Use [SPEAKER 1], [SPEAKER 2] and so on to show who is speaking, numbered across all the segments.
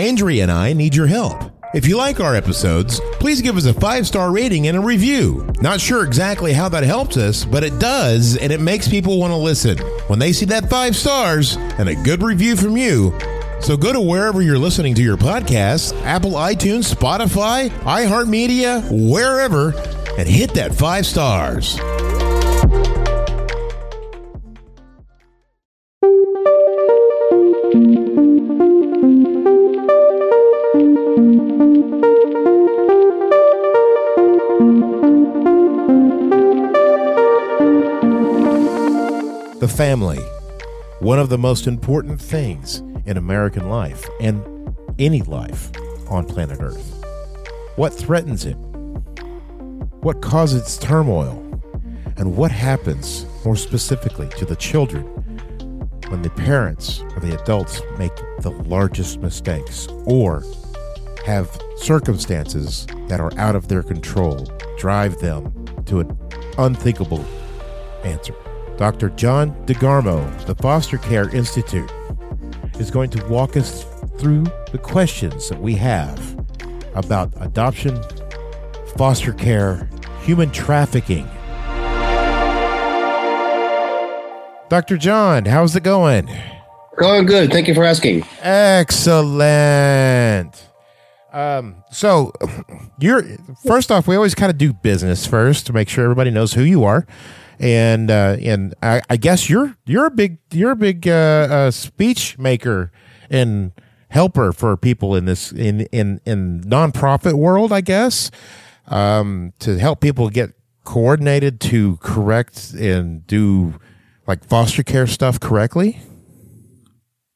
[SPEAKER 1] Andrea and I need your help. If you like our episodes, please give us a five star rating and a review. Not sure exactly how that helps us, but it does, and it makes people want to listen. When they see that five stars and a good review from you, so go to wherever you're listening to your podcast Apple, iTunes, Spotify, iHeartMedia, wherever and hit that five stars. The family, one of the most important things in American life and any life on planet Earth. What threatens it? What causes turmoil? And what happens, more specifically, to the children when the parents or the adults make the largest mistakes or have circumstances that are out of their control drive them to an unthinkable answer? Dr. John DeGarmo, the Foster Care Institute, is going to walk us through the questions that we have about adoption, foster care, human trafficking. Dr. John, how's it going?
[SPEAKER 2] Going good. Thank you for asking.
[SPEAKER 1] Excellent. Um, so you're first off, we always kind of do business first to make sure everybody knows who you are and uh, and I, I, guess you're you're a big you're a big uh, uh, speech maker and helper for people in this in in in nonprofit world, I guess, um, to help people get coordinated to correct and do like foster care stuff correctly.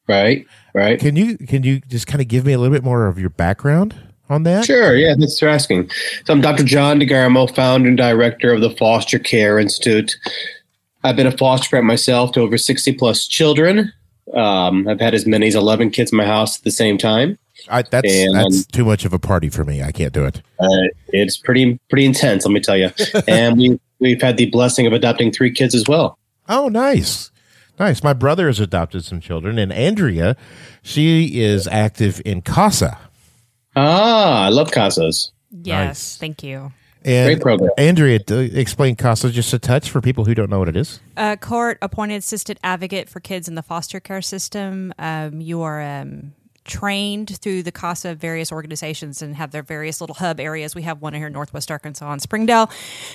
[SPEAKER 2] Right, right.
[SPEAKER 1] Can you can you just kind of give me a little bit more of your background? On that?
[SPEAKER 2] Sure. Yeah, thanks for asking. So I'm Dr. John DeGarmo, founder and director of the Foster Care Institute. I've been a foster parent myself to over 60 plus children. Um, I've had as many as 11 kids in my house at the same time.
[SPEAKER 1] I, that's and, that's too much of a party for me. I can't do it.
[SPEAKER 2] Uh, it's pretty pretty intense, let me tell you. and we we've had the blessing of adopting three kids as well.
[SPEAKER 1] Oh, nice, nice. My brother has adopted some children, and Andrea, she is active in CASA.
[SPEAKER 2] Ah, I love CASAs.
[SPEAKER 3] Yes, nice. thank you.
[SPEAKER 1] And Great program. Andrea, explain CASA just a touch for people who don't know what it is.
[SPEAKER 3] A court appointed assistant advocate for kids in the foster care system. Um, you are um, trained through the CASA various organizations and have their various little hub areas. We have one here in Northwest Arkansas in Springdale.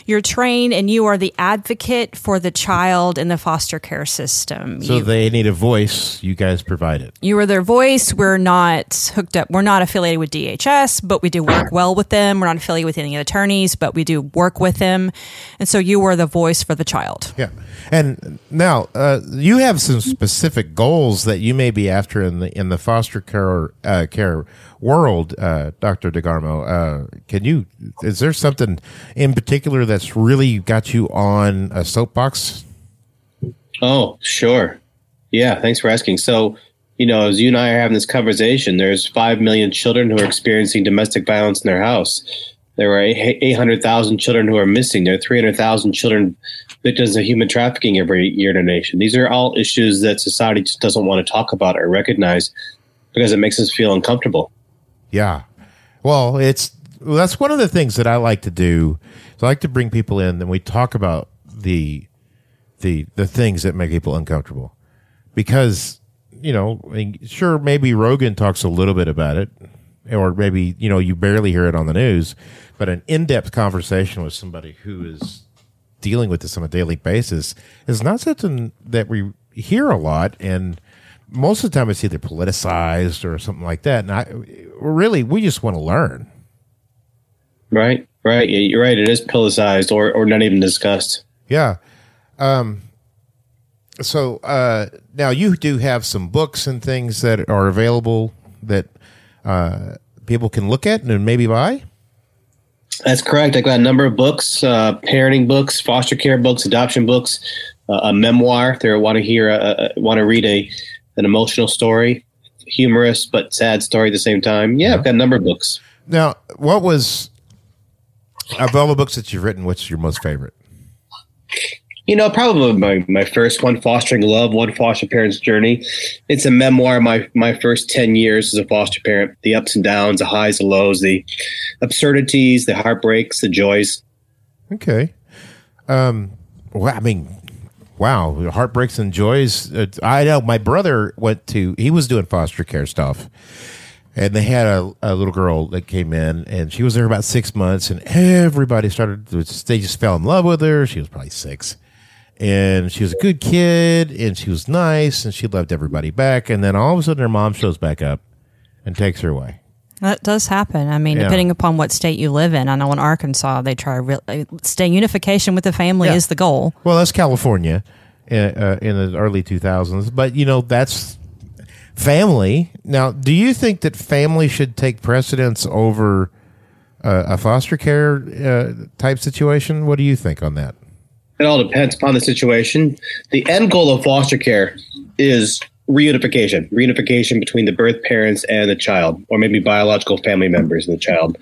[SPEAKER 3] You're trained and you are the advocate for the child in the foster care system.
[SPEAKER 1] So
[SPEAKER 3] you,
[SPEAKER 1] they need a voice. You guys provide it.
[SPEAKER 3] You are their voice. We're not hooked up. We're not affiliated with DHS, but we do work well with them. We're not affiliated with any attorneys, but we do work with them. And so you are the voice for the child.
[SPEAKER 1] Yeah. And now uh, you have some specific goals that you may be after in the in the foster care uh, care world, uh, Doctor DeGarmo. Uh, can you? Is there something in particular that's really got you on a soapbox?
[SPEAKER 2] Oh, sure. Yeah. Thanks for asking. So. You know, as you and I are having this conversation, there's 5 million children who are experiencing domestic violence in their house. There are 800,000 children who are missing. There are 300,000 children victims of human trafficking every year in our nation. These are all issues that society just doesn't want to talk about or recognize because it makes us feel uncomfortable.
[SPEAKER 1] Yeah. Well, it's well, that's one of the things that I like to do. I like to bring people in and we talk about the the the things that make people uncomfortable. Because, you know, I mean, sure maybe Rogan talks a little bit about it or maybe, you know, you barely hear it on the news, but an in-depth conversation with somebody who is dealing with this on a daily basis is not something that we hear a lot. And most of the time it's either politicized or something like that. And I really, we just want to learn.
[SPEAKER 2] Right. Right. Yeah, you're right. It is politicized or, or not even discussed.
[SPEAKER 1] Yeah. Um, so uh, now you do have some books and things that are available that uh, people can look at and maybe buy.
[SPEAKER 2] That's correct. I've got a number of books, uh, parenting books, foster care books, adoption books, uh, a memoir. If they want to hear, uh, want to read a an emotional story, humorous but sad story at the same time. Yeah, I've got a number of books.
[SPEAKER 1] Now, what was of all the books that you've written? What's your most favorite?
[SPEAKER 2] You know, probably my, my first one, Fostering Love, One Foster Parent's Journey. It's a memoir of my, my first 10 years as a foster parent, the ups and downs, the highs, the lows, the absurdities, the heartbreaks, the joys.
[SPEAKER 1] Okay. Um, well, I mean, wow, heartbreaks and joys. Uh, I know my brother went to, he was doing foster care stuff. And they had a, a little girl that came in, and she was there about six months, and everybody started, they just fell in love with her. She was probably six and she was a good kid and she was nice and she loved everybody back and then all of a sudden her mom shows back up and takes her away
[SPEAKER 3] That does happen. I mean,
[SPEAKER 1] Yeah.
[SPEAKER 3] depending upon what state you live in. I know in Arkansas, they try real, uh, stay unification with the family
[SPEAKER 1] Yeah.
[SPEAKER 3] is the goal.
[SPEAKER 1] well that's california uh, uh, in the early 2000s but you know that's family now do you think that family should take precedence over uh, a foster care uh, type situation what do you think on that
[SPEAKER 2] It all depends upon the situation. The end goal of foster care is reunification, reunification between the birth parents and the child, or maybe biological family members of the child.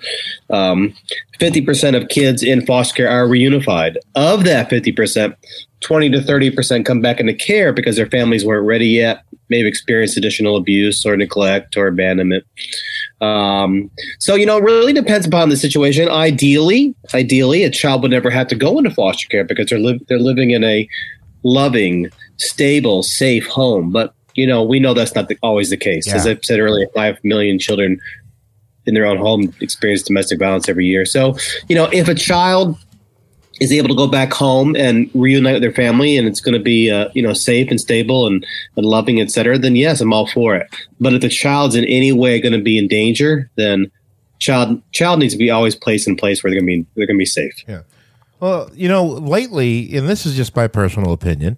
[SPEAKER 2] Um, 50% of kids in foster care are reunified. Of that 50%, 20 to 30% come back into care because their families weren't ready yet, maybe experienced additional abuse or neglect or abandonment. Um, so you know, it really depends upon the situation. Ideally, ideally, a child would never have to go into foster care because they're li- they're living in a loving, stable, safe home. But you know, we know that's not the, always the case. As I said earlier, five million children in their own home experience domestic violence every year. So you know, if a child is able to go back home and reunite with their family and it's going to be uh, you know safe and stable and, and loving et cetera then yes i'm all for it but if the child's in any way going to be in danger then child child needs to be always placed in place where they're going to be they're going to be safe
[SPEAKER 1] Yeah. Well, you know, lately, and this is just my personal opinion,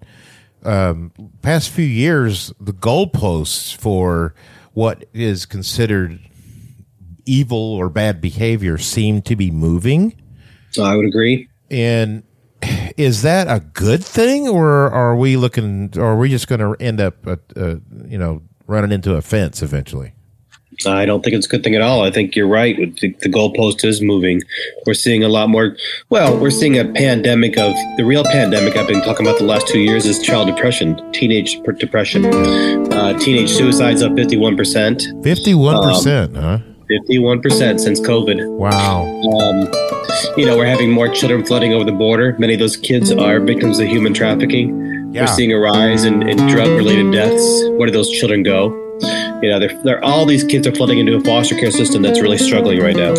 [SPEAKER 1] um, past few years, the goalposts for what is considered evil or bad behavior seem to be moving.
[SPEAKER 2] so i would agree
[SPEAKER 1] And is that a good thing, or are we looking, or are we just going to end up, uh, uh, you know, running into a fence eventually?
[SPEAKER 2] I don't think it's a good thing at all. I think you're right. The, the goalpost is moving. We're seeing a lot more. Well, we're seeing a pandemic of the real pandemic I've been talking about the last two years is child depression, teenage depression. Uh, teenage suicides up 51%.
[SPEAKER 1] 51%, huh?
[SPEAKER 2] 51% since COVID.
[SPEAKER 1] Wow.
[SPEAKER 2] Um, you know, we're having more children flooding over the border. Many of those kids are victims of human trafficking.
[SPEAKER 1] Yeah.
[SPEAKER 2] We're seeing a rise in, in drug related deaths. Where do those children go? You know, they're, they're, all these kids are flooding into a foster care system that's really struggling right now.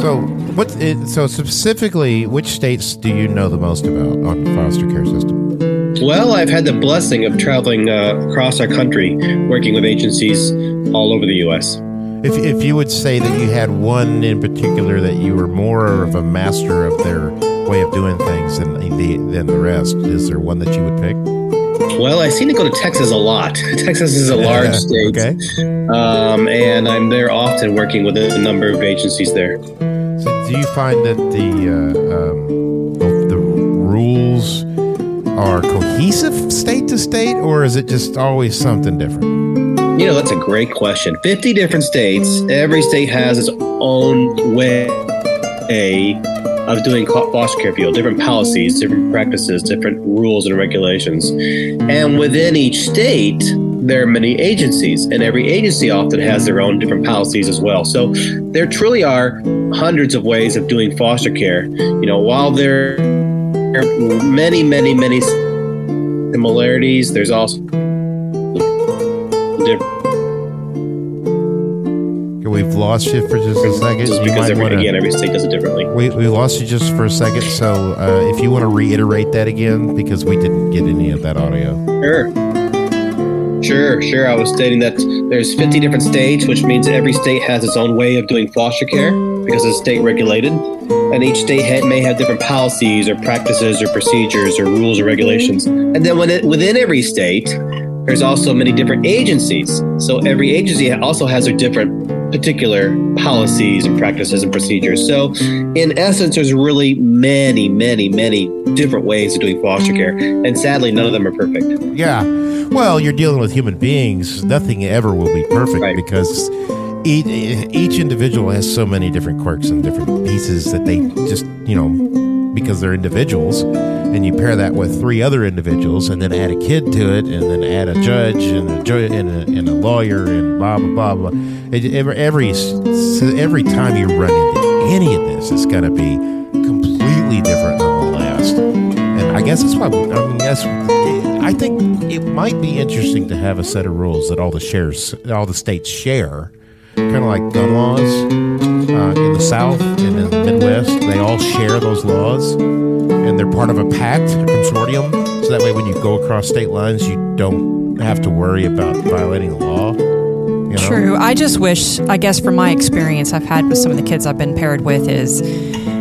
[SPEAKER 1] So, what? So specifically, which states do you know the most about on the foster care system?
[SPEAKER 2] Well, I've had the blessing of traveling uh, across our country, working with agencies all over the U.S.
[SPEAKER 1] If if you would say that you had one in particular that you were more of a master of their way of doing things than the than the rest, is there one that you would pick?
[SPEAKER 2] Well, I seem to go to Texas a lot. Texas is a large state,
[SPEAKER 1] Okay.
[SPEAKER 2] um, and I'm there often working with a number of agencies there.
[SPEAKER 1] So, do you find that the uh, um, the, the rules are cohesive state to state, or is it just always something different?
[SPEAKER 2] You know, that's a great question. 50 different states, every state has its own way of doing foster care field, different policies, different practices, different rules and regulations. And within each state, there are many agencies, and every agency often has their own different policies as well. So there truly are hundreds of ways of doing foster care. You know, while there are many, many, many similarities, there's also different
[SPEAKER 1] We've lost you for just a second.
[SPEAKER 2] just because
[SPEAKER 1] might
[SPEAKER 2] every,
[SPEAKER 1] wanna-
[SPEAKER 2] again every state does it differently.
[SPEAKER 1] We, we lost you just for a second, so uh, if you want to reiterate that again, because we didn't get any of that audio.
[SPEAKER 2] Sure. Sure, sure. I was stating that there's 50 different states, which means every state has its own way of doing foster care because it's state regulated. And each state ha- may have different policies or practices or procedures or rules or regulations. And then when it, within every state, there's also many different agencies. So every agency also has their different particular policies and practices and procedures. So, in essence, there's really many, many, many different ways of doing foster care. And sadly, none of them are perfect.
[SPEAKER 1] Yeah. Well, you're dealing with human beings. Nothing ever will be perfect
[SPEAKER 2] Right.
[SPEAKER 1] because each, each individual has so many different quirks and different pieces that they just, you know, because they're individuals and you pair that with three other individuals, and then add a kid to it, and then add a judge and a ju- and a, and a lawyer and blah blah blah blah. Every every every time you run into any of this, it's going to be completely different than the last. And I guess that's why I mean I think it might be interesting to have a set of rules that all the shares all the states share, kind of like gun laws uh, in the South and in the Midwest. They all share those laws, and they're part of a pact, a consortium. So that way, when you go across state lines, you don't have to worry about violating the law. You know?
[SPEAKER 3] True. I just wish, I guess, from my experience I've had with some of the kids I've been paired with, is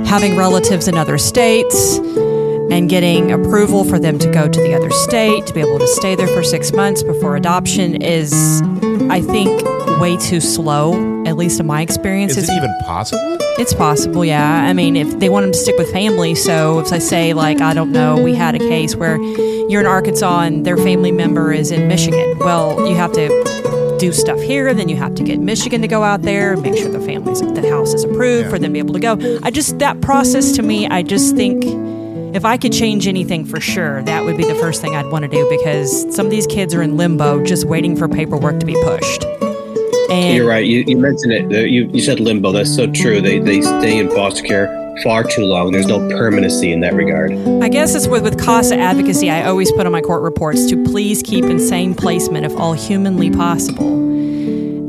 [SPEAKER 3] having relatives in other states and getting approval for them to go to the other state to be able to stay there for six months before adoption is, I think, way too slow. At least in my experience,
[SPEAKER 1] Is it even possible?
[SPEAKER 3] It's possible, yeah. I mean, if they want them to stick with family, so if I say, like, I don't know, we had a case where you're in Arkansas and their family member is in Michigan. Well, you have to do stuff here, then you have to get Michigan to go out there, make sure the family's the house is approved
[SPEAKER 1] Yeah.
[SPEAKER 3] for them to be able to go. I just that process to me, I just think if I could change anything for sure, that would be the first thing I'd want to do because some of these kids are in limbo, just waiting for paperwork to be pushed. And
[SPEAKER 2] You're right. You, you mentioned it. You, you said limbo. That's so true. They, they stay in foster care far too long. There's no permanency in that regard.
[SPEAKER 3] I guess it's with, with CASA advocacy, I always put on my court reports to please keep insane placement if all humanly possible.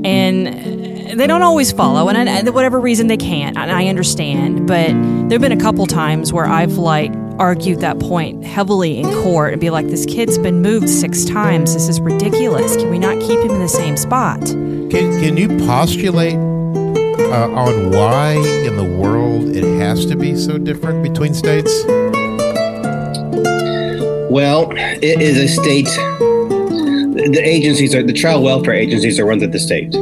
[SPEAKER 3] And they don't always follow, and I, whatever reason they can't, and I understand. But there have been a couple times where I've like argued that point heavily in court and be like, "This kid's been moved six times. This is ridiculous. Can we not keep him in the same spot?"
[SPEAKER 1] Can Can you postulate uh, on why in the world it has to be so different between states?
[SPEAKER 2] Well, it is a state. The agencies are the child welfare agencies are run through the state.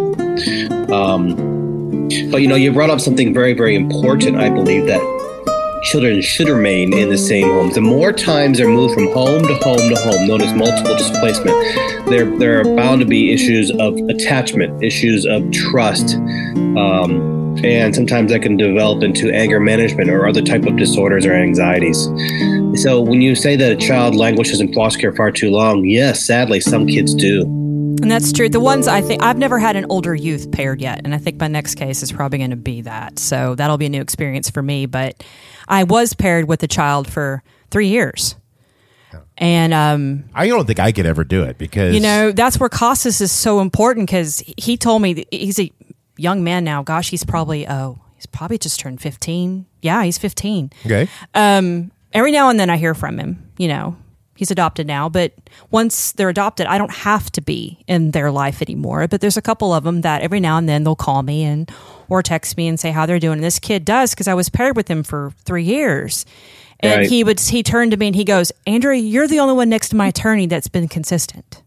[SPEAKER 2] Um, but you know, you brought up something very, very important. I believe that children should remain in the same homes. The more times they're moved from home to home to home, known as multiple displacement, there there are bound to be issues of attachment, issues of trust. Um, and sometimes that can develop into anger management or other type of disorders or anxieties. So when you say that a child languishes in foster care far too long, yes, sadly, some kids do.
[SPEAKER 3] And that's true. The ones I think I've never had an older youth paired yet, and I think my next case is probably going to be that. So that'll be a new experience for me. But I was paired with a child for three years, and um,
[SPEAKER 1] I don't think I could ever do it because
[SPEAKER 3] you know that's where CASA's is so important because he told me he's a young man now. Gosh, he's probably oh, he's probably just turned fifteen. Yeah, he's fifteen.
[SPEAKER 1] Okay.
[SPEAKER 3] Um, every now and then I hear from him. You know, he's adopted now, but once they're adopted, I don't have to be in their life anymore. But there's a couple of them that every now and then they'll call me and or text me and say how they're doing. And this kid does because I was paired with him for three years. And
[SPEAKER 2] Right.
[SPEAKER 3] he would he turned to me and he goes, Andrea, you're the only one next to my attorney that's been consistent.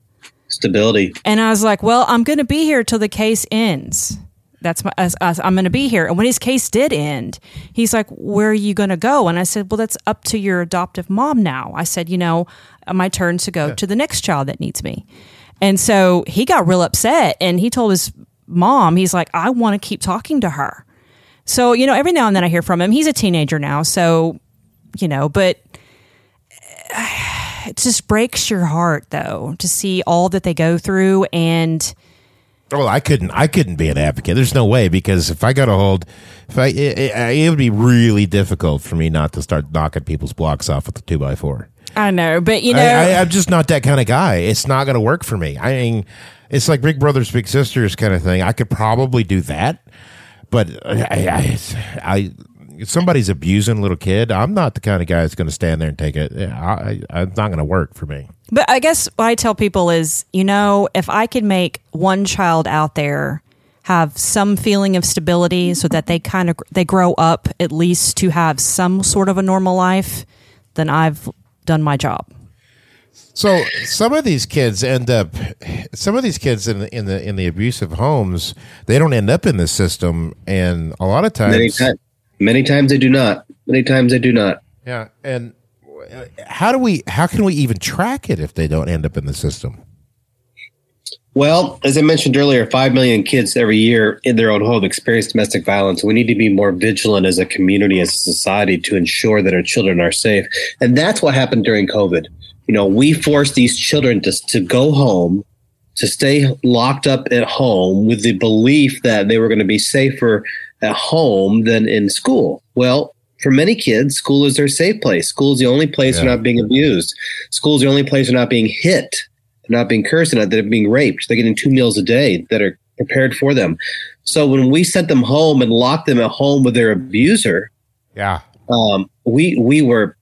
[SPEAKER 2] Stability.
[SPEAKER 3] And I was like, well, I'm going to be here till the case ends. That's my, as I'm going to be here. And when his case did end, he's like, where are you going to go? And I said, well, that's up to your adoptive mom now. I said, you know, my turn to go to the next child that needs me. And so he got real upset and he told his mom, he's like, I want to keep talking to her. So, you know, every now and then I hear from him. He's a teenager now. So, you know, but it just breaks your heart though to see all that they go through and
[SPEAKER 1] Well, I couldn't. I couldn't be an advocate. There's no way because if I got a hold, if I, it, it, it would be really difficult for me not to start knocking people's blocks off with the two by four.
[SPEAKER 3] I know, but you know,
[SPEAKER 1] I, I, I'm just not that kind of guy. It's not going to work for me. I mean, it's like Big Brothers Big Sisters kind of thing. I could probably do that, but I, I, I if somebody's abusing a little kid. I'm not the kind of guy that's going to stand there and take it. I, I, it's not going to work for me.
[SPEAKER 3] but I guess what I tell people is, you know, if I could make one child out there have some feeling of stability so that they kind of they grow up at least to have some sort of a normal life, then I've done my job.
[SPEAKER 1] So some of these kids end up, some of these kids in the, in the in the abusive homes, they don't end up in the system, and a lot of times,
[SPEAKER 2] Many times, they do not. Many times they do not.
[SPEAKER 1] yeah. And how do we? How can we even track it if they don't end up in the system?
[SPEAKER 2] Well, as I mentioned earlier, 5 million kids every year in their own home experience domestic violence. We need to be more vigilant as a community, as a society to ensure that our children are safe. And that's what happened during COVID. You know, we forced these children to, to go home, to stay locked up at home with the belief that they were going to be safer at home than in school. Well, for many kids, school is their safe place. School is the only place
[SPEAKER 1] Yeah.
[SPEAKER 2] they're not being abused. School is the only place they're not being hit. They're not being cursed and they're being raped. They're getting two meals a day that are prepared for them. So when we sent them home and locked them at home with their abuser,
[SPEAKER 1] Yeah.
[SPEAKER 2] um, we we were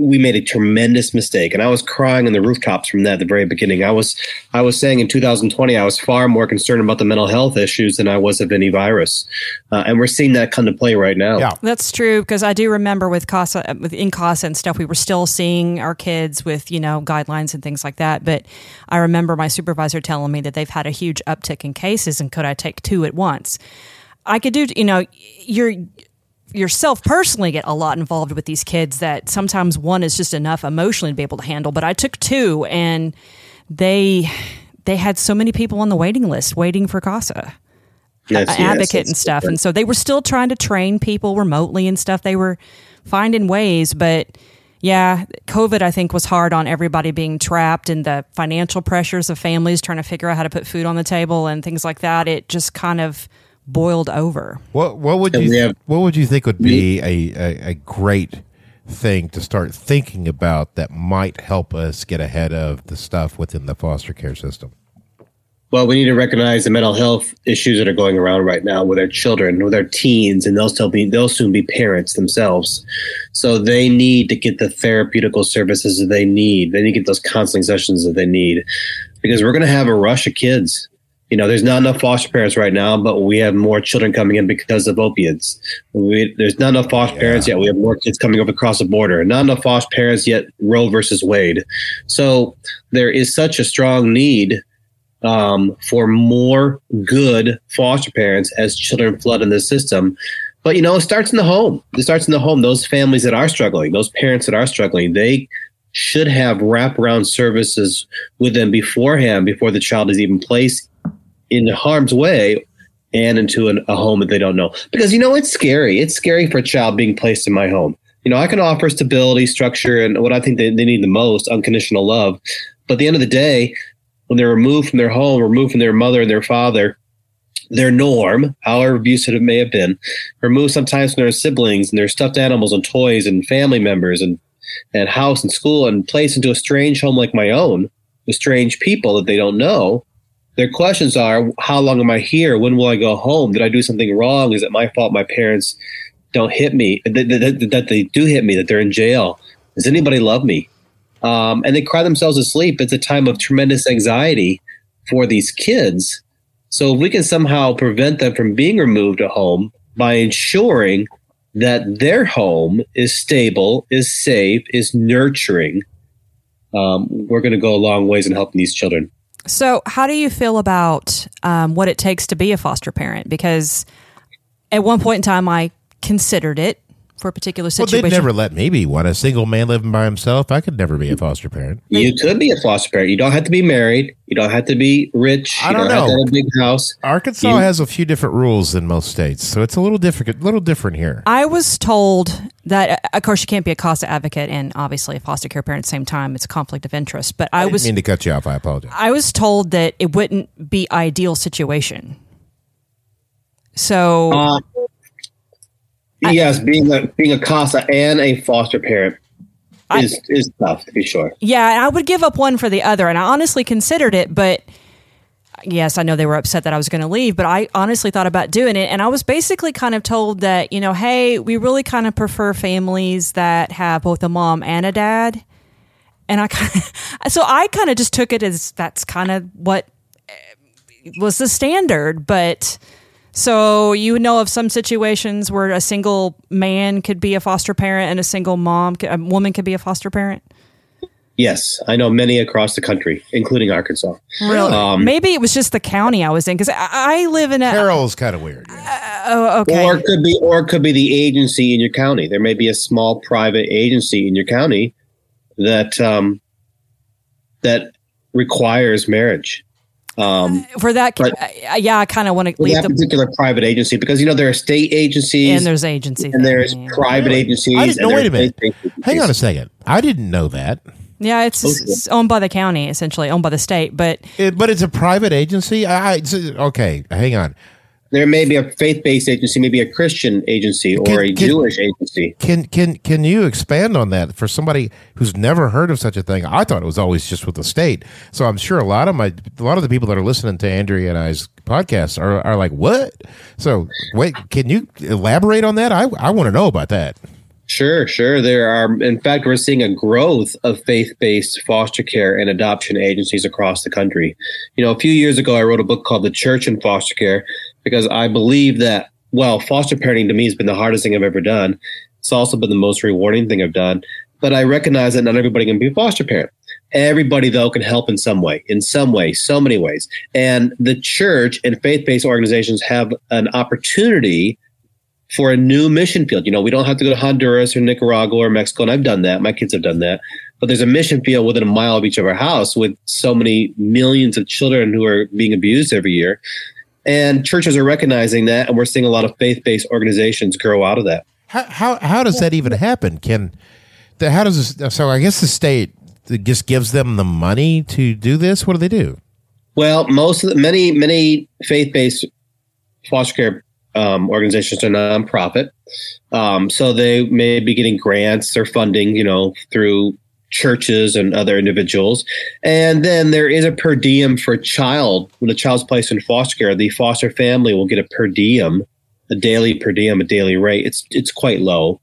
[SPEAKER 2] we made a tremendous mistake, and I was crying on the rooftops from that at the very beginning. I was I was saying in 2020 I was far more concerned about the mental health issues than I was of any virus, uh, and we're seeing that come to play right now.
[SPEAKER 1] Yeah.
[SPEAKER 3] That's true because I do remember with CASA, with in CASA and stuff, we were still seeing our kids with you know guidelines and things like that. But I remember my supervisor telling me that they've had a huge uptick in cases, and could I take two at once? I could do, you know, you're yourself personally get a lot involved with these kids that sometimes one is just enough emotionally to be able to handle. But I took two, and they they had so many people on the waiting list waiting for CASA uh,
[SPEAKER 2] That's-
[SPEAKER 3] an
[SPEAKER 2] yes,
[SPEAKER 3] advocate and stuff.
[SPEAKER 2] different.
[SPEAKER 3] And so they were still trying to train people remotely and stuff. They were finding ways, but yeah, COVID I think was hard on everybody being trapped and the financial pressures of families trying to figure out how to put food on the table and things like that. It just kind of boiled over.
[SPEAKER 1] What what would you
[SPEAKER 2] we have-
[SPEAKER 1] what would you think would be a, a, a great thing to start thinking about that might help us get ahead of the stuff within the foster care system?
[SPEAKER 2] Well, we need to recognize the mental health issues that are going around right now with our children, with our teens, and they'll still be they'll soon be parents themselves. So they need to get the therapeutical services that they need. They need to get those counseling sessions that they need, because we're going to have a rush of kids. You know, there's not enough foster parents right now, but we have more children coming in because of opiates. We, there's not enough foster
[SPEAKER 1] Yeah.
[SPEAKER 2] parents yet. We have more kids coming over across the border. Not enough foster parents yet. Roe versus Wade. So there is such a strong need um, for more good foster parents as children flood in the system. But you know, it starts in the home. It starts in the home. Those families that are struggling, those parents that are struggling, they should have wraparound services with them beforehand, before the child is even placed in harm's way and into an, a home that they don't know. Because you know, it's scary. It's scary for a child being placed in my home. You know, I can offer stability, structure, and what I think they, they need the most, unconditional love. But at the end of the day, when they're removed from their home, removed from their mother and their father, their norm, however abusive it may have been, removed sometimes from their siblings and their stuffed animals and toys and family members and, and house and school and placed into a strange home like my own with strange people that they don't know. Their questions are, how long am I here? When will I go home? Did I do something wrong? Is it my fault my parents don't hit me? That, that, that they do hit me, that they're in jail? Does anybody love me? um, and they cry themselves to sleep. It's a time of tremendous anxiety for these kids. So if we can somehow prevent them from being removed to home by ensuring that their home is stable, is safe, is nurturing, um, we're going to go a long ways in helping these children.
[SPEAKER 3] So, how do you feel about um, what it takes to be a foster parent? Because at one point in time, I considered it for a particular situation.
[SPEAKER 1] Well,
[SPEAKER 3] situation.
[SPEAKER 1] they'd never let me be one. A single man living by himself, I could never be a foster parent.
[SPEAKER 2] You could be a foster parent. You don't have to be married. You don't have to be rich.
[SPEAKER 1] I don't
[SPEAKER 2] don't have to
[SPEAKER 1] know.
[SPEAKER 2] have a big house.
[SPEAKER 1] Arkansas
[SPEAKER 2] You-
[SPEAKER 1] has a few different rules than most states, so it's a little different. Little different here.
[SPEAKER 3] I was told that, of course, you can't be a CASA advocate and obviously a foster care parent at the same time. It's a conflict of interest. But I,
[SPEAKER 1] I didn't
[SPEAKER 3] was
[SPEAKER 1] mean to cut you off. I apologize.
[SPEAKER 3] I was told that it wouldn't be ideal situation. So
[SPEAKER 2] Uh, yes, being a being a CASA and a foster parent
[SPEAKER 3] I-
[SPEAKER 2] is is tough to be sure.
[SPEAKER 3] yeah, I would give up one for the other, and I honestly considered it, but yes, I know they were upset that I was going to leave, but I honestly thought about doing it, and I was basically kind of told that you know, hey, we really kind of prefer families that have both a mom and a dad, and I kind of, so I kind of just took it as that's kind of what eh, was the standard, but. So you know of some situations where a single man could be a foster parent and a single mom, a woman could be a foster parent.
[SPEAKER 2] Yes, I know many across the country, including Arkansas.
[SPEAKER 3] Really?
[SPEAKER 2] Um,
[SPEAKER 3] Maybe it was just the county I was in because I, I live in a.
[SPEAKER 1] Carroll's kind of weird. yeah.
[SPEAKER 3] Oh, okay.
[SPEAKER 2] Or it could be, or it could be the agency in your county. There may be a small private agency in your county that um, that requires marriage. Um,
[SPEAKER 3] For that,
[SPEAKER 2] But-
[SPEAKER 3] uh, yeah, I kind of want to
[SPEAKER 2] for
[SPEAKER 3] leave
[SPEAKER 2] that
[SPEAKER 3] the
[SPEAKER 2] particular private agency, because you know there are state agencies
[SPEAKER 3] and there's agencies
[SPEAKER 2] and there's
[SPEAKER 3] yeah.
[SPEAKER 2] private agencies.
[SPEAKER 1] I didn't know.
[SPEAKER 2] and
[SPEAKER 1] Wait a minute. Hang on a second. I didn't know that.
[SPEAKER 3] yeah, it's,
[SPEAKER 2] Okay.
[SPEAKER 3] it's owned by the county essentially, owned by the state, but
[SPEAKER 1] It, but it's a private agency. I, I okay. Hang on.
[SPEAKER 2] There may be a faith-based agency, maybe a Christian agency, or
[SPEAKER 1] Can-
[SPEAKER 2] a
[SPEAKER 1] can-
[SPEAKER 2] Jewish agency.
[SPEAKER 1] Can can can you expand on that for somebody who's never heard of such a thing? I thought it was always just with the state. So I'm sure a lot of my a lot of the people that are listening to Andrea and I's podcast are, are like, what? So wait, can you elaborate on that? I I want to know about that.
[SPEAKER 2] Sure, sure. There are, in fact, we're seeing a growth of faith based foster care and adoption agencies across the country. You know, a few years ago, I wrote a book called The Church in Foster Care because I believe that, well, foster parenting to me has been the hardest thing I've ever done. It's also been the most rewarding thing I've done. But I recognize that not everybody can be a foster parent. Everybody, though, can help in some way, in some way, so many ways. And the church and faith based organizations have an opportunity for a new mission field. You know, we don't have to go to Honduras or Nicaragua or Mexico, and I've done that. My kids have done that. But there's a mission field within a mile of each of our house with so many millions of children who are being abused every year. And churches are recognizing that, and we're seeing a lot of faith-based organizations grow out of that.
[SPEAKER 1] How how how does that even happen? Can the how does this, so? I guess the state just gives them the money to do this. What do they do?
[SPEAKER 2] Well, most of the many many faith-based foster care um, organizations are nonprofit, um, so they may be getting grants or funding, you know, through churches and other individuals. And then there is a per diem for a child. When a child's placed in foster care, the foster family will get a per diem, a daily per diem, a daily rate. It's it's quite low.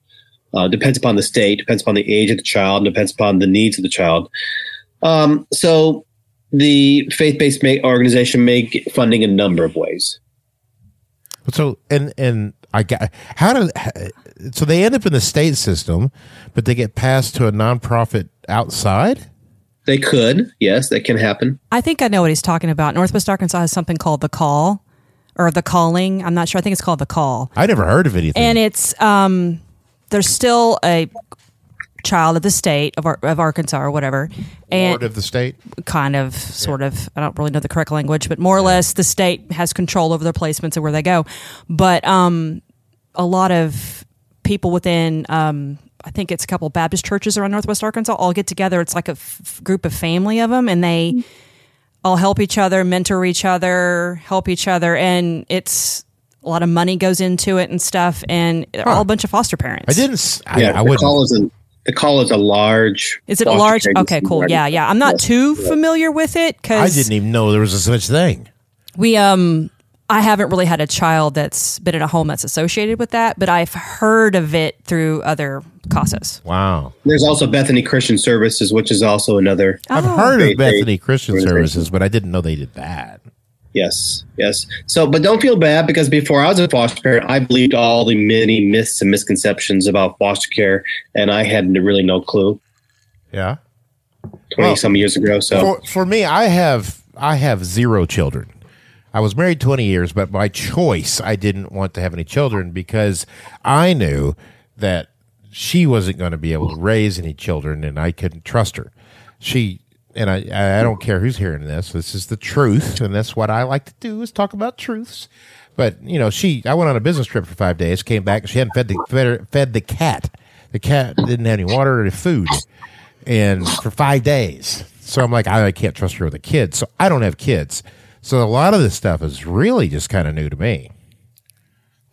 [SPEAKER 2] Uh, depends upon the state, depends upon the age of the child, depends upon the needs of the child. Um, so the faith-based organization may get funding a number of ways.
[SPEAKER 1] So and and I got how do so they end up in the state system, but they get passed to a nonprofit outside.
[SPEAKER 2] They could, yes, that can happen.
[SPEAKER 3] I think I know what he's talking about. Northwest Arkansas has something called the call or the calling. I'm not sure. I think it's called the call.
[SPEAKER 1] I never heard of anything.
[SPEAKER 3] And it's um there's still a child of the state of, of Arkansas or whatever. And
[SPEAKER 1] Board of the state.
[SPEAKER 3] kind of sort of I don't really know the correct language, but more or less the state has control over their placements and where they go. But um a lot of people within um I think it's a couple Baptist churches around Northwest Arkansas all get together. It's like a f- group of family of them, and they all help each other, mentor each other, help each other, and it's a lot of money goes into it and stuff. And they're all a bunch of foster parents.
[SPEAKER 1] I didn't. s- I,
[SPEAKER 2] Yeah,
[SPEAKER 1] I
[SPEAKER 2] the
[SPEAKER 1] wouldn't.
[SPEAKER 2] call is a the call is a large.
[SPEAKER 3] Is it a large? Okay, cool.
[SPEAKER 2] already.
[SPEAKER 3] Yeah, yeah. I'm not
[SPEAKER 2] Yes.
[SPEAKER 3] too familiar with it because I
[SPEAKER 1] didn't even know there was a such thing.
[SPEAKER 3] we um I haven't really had a child that's been in a home that's associated with that, but I've heard of it through other CASAs.
[SPEAKER 1] Wow.
[SPEAKER 2] There's also Bethany Christian Services, which is also another.
[SPEAKER 1] I've
[SPEAKER 3] Oh.
[SPEAKER 1] heard of Bethany Christian. Services, but I didn't know they did that.
[SPEAKER 2] Yes, yes. So, but don't feel bad because before I was a foster parent, I believed all the many myths and misconceptions about foster care, and I had really no clue
[SPEAKER 1] Yeah.
[SPEAKER 2] twenty
[SPEAKER 1] Well,
[SPEAKER 2] some years ago. So,
[SPEAKER 1] For, for me, I have I have zero children. I was married 20 years, but by choice, I didn't want to have any children because I knew that she wasn't going to be able to raise any children, and I couldn't trust her. She and I, I don't care who's hearing this. This is the truth, and that's what I like to do is talk about truths. But you know, she I went on a business trip for five days, came back, she hadn't fed the fed, fed the cat. The cat didn't have any water or any food, and for five days. So I'm like, I, I can't trust her with a kid. So I don't have kids. So a lot of this stuff is really just kind of new to me.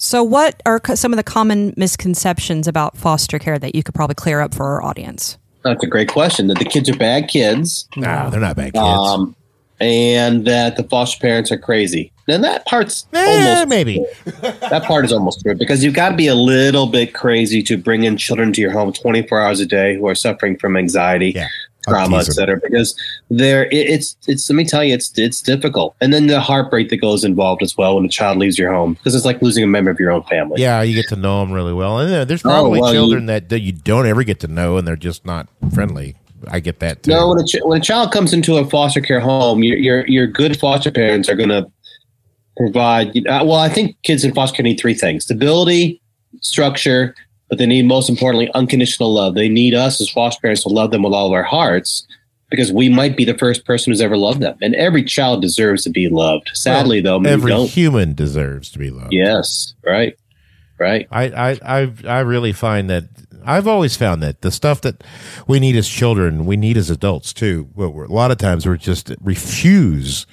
[SPEAKER 3] So, what are some of the common misconceptions about foster care that you could probably clear up for our audience?
[SPEAKER 2] That's a great question. That the kids are bad kids,
[SPEAKER 1] No, they're not bad kids.
[SPEAKER 2] um, and that the foster parents are crazy. Then that part's
[SPEAKER 1] Eh,
[SPEAKER 2] almost
[SPEAKER 1] maybe.
[SPEAKER 2] that part is almost true because you've got to be a little bit crazy to bring in children to your home 24 hours a day who are suffering from anxiety,
[SPEAKER 1] Yeah.
[SPEAKER 2] Trauma, etc. Because there, it, it's it's. Let me tell you, it's it's difficult, and then the heartbreak that goes involved as well when a child leaves your home because it's like losing a member of your own family.
[SPEAKER 1] Yeah, you get to know them really well. And uh, there's probably
[SPEAKER 2] Oh, well,
[SPEAKER 1] children that, that you don't ever get to know and they're just not friendly. I get that too.
[SPEAKER 2] No, when a, ch- when a child comes into a foster care home, your your, your good foster parents are going to provide. Uh, well, I think kids in foster care need three things: stability, structure, but they need most importantly unconditional love. They need us as foster parents to love them with all of our hearts because we might be the first person who's ever loved them. And every child deserves to be loved. Sadly, well, though,
[SPEAKER 1] every
[SPEAKER 2] don't.
[SPEAKER 1] human deserves to be loved.
[SPEAKER 2] Yes, right, right.
[SPEAKER 1] I, I, I, I really find that I've always found that the stuff that we need as children, we need as adults too. a lot of times we're just refuse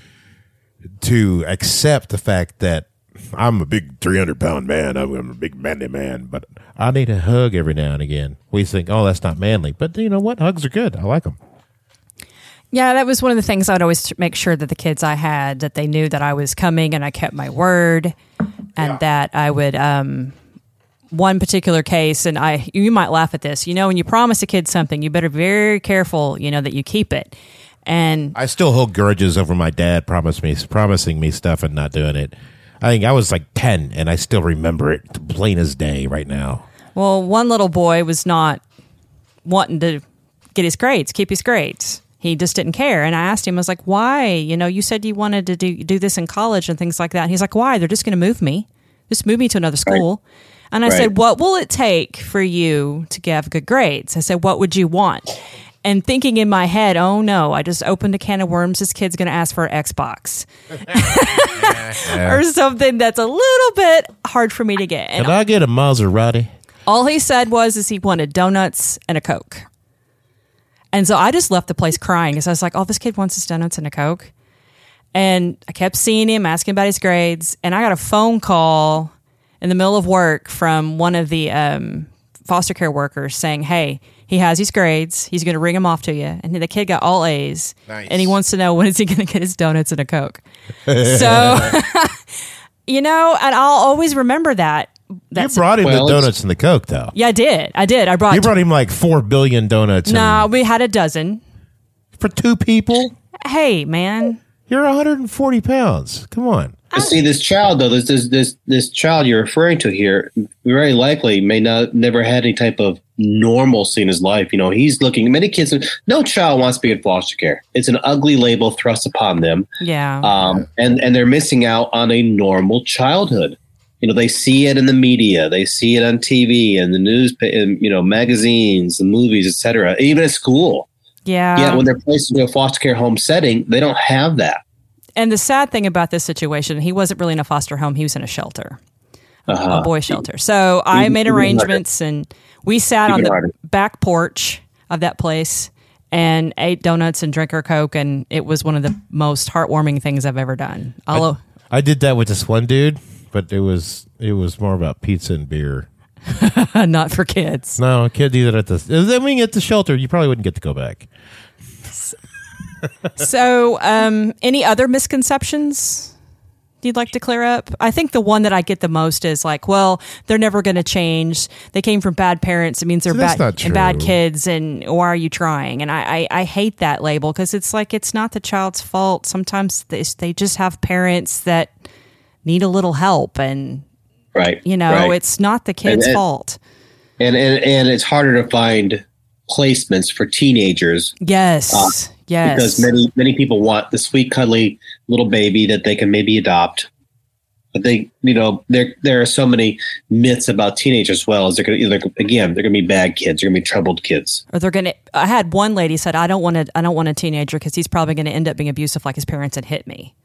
[SPEAKER 1] to accept the fact that I'm a big 300 pound man. I'm, I'm a big manly man, but I need a hug every now and again. We think, oh, that's not manly. But you know what? Hugs are good. I like them.
[SPEAKER 3] Yeah, that was one of the things I'd always make sure that the kids I had that they knew that I was coming and I kept my word, and yeah. that I would. Um, one particular case, and I, you might laugh at this. You know, when you promise a kid something, you better be very careful. You know that you keep it. And
[SPEAKER 1] I still hold grudges over my dad promise me promising me stuff and not doing it. I think I was like ten, and I still remember it plain as day right now.
[SPEAKER 3] Well, one little boy was not wanting to get his grades, keep his grades he just didn't care. And I asked him, I was like, why? You know, you said you wanted to do, do this in college and things like that. And he's like, why? They're just going to move me, just move me to another school. Right. And I right. said, what will it take for you to have good grades? I said, what would you want? And thinking in my head, oh no, I just opened a can of worms. This kid's going to ask for an Xbox or something that's a little bit hard for me to get.
[SPEAKER 1] And Can I get a Maserati?
[SPEAKER 3] All he said was, is he wanted donuts and a Coke. And so I just left the place crying because I was like, oh, this kid wants his donuts and a Coke. And I kept seeing him, asking about his grades. And I got a phone call in the middle of work from one of the um, foster care workers saying, hey, he has his grades. He's going to ring them off to you. And the kid got all A's. Nice. And he wants to know when is he going to get his donuts and a Coke. so, you know, and I'll always remember that
[SPEAKER 1] that's you brought him well, the donuts and the Coke, though.
[SPEAKER 3] Yeah, I did. I did. I brought.
[SPEAKER 1] You brought him like four billion donuts.
[SPEAKER 3] No, nah, we had a dozen
[SPEAKER 1] for two people.
[SPEAKER 3] Hey, man,
[SPEAKER 1] you're 140 pounds. Come on.
[SPEAKER 2] See, this child though, this this this this child you're referring to here, very likely may not never had any type of normalcy in his life. You know, he's looking. Many kids, no child wants to be in foster care. It's an ugly label thrust upon them.
[SPEAKER 3] Yeah.
[SPEAKER 2] Um, and and they're missing out on a normal childhood you know they see it in the media they see it on tv and the news and, you know magazines the movies etc even at school
[SPEAKER 3] yeah
[SPEAKER 2] yeah when they're placed into a foster care home setting they don't have that
[SPEAKER 3] and the sad thing about this situation he wasn't really in a foster home he was in a shelter uh-huh. a boy shelter so i made arrangements and we sat on the harder. back porch of that place and ate donuts and drank our coke and it was one of the most heartwarming things i've ever done
[SPEAKER 1] I, I did that with this one dude but it was it was more about pizza and beer.
[SPEAKER 3] Not for kids.
[SPEAKER 1] No, kid do that at the. I mean, at the shelter, you probably wouldn't get to go back.
[SPEAKER 3] So, um, any other misconceptions you'd like to clear up? I think the one that I get the most is like, well, they're never going to change. They came from bad parents. It means they're bad and bad kids. And why are you trying? And I, I, I hate that label because it's like it's not the child's fault. Sometimes they, they just have parents that need a little help and
[SPEAKER 2] right
[SPEAKER 3] you know right. it's not the kid's and, and, fault
[SPEAKER 2] and, and and it's harder to find placements for teenagers
[SPEAKER 3] yes uh, yes
[SPEAKER 2] because many many people want the sweet cuddly little baby that they can maybe adopt but they you know there there are so many myths about teenagers as well as they're gonna they're, again they're gonna be bad kids they're gonna be troubled kids
[SPEAKER 3] or they're gonna i had one lady said i don't want to i don't want a teenager because he's probably gonna end up being abusive like his parents had hit me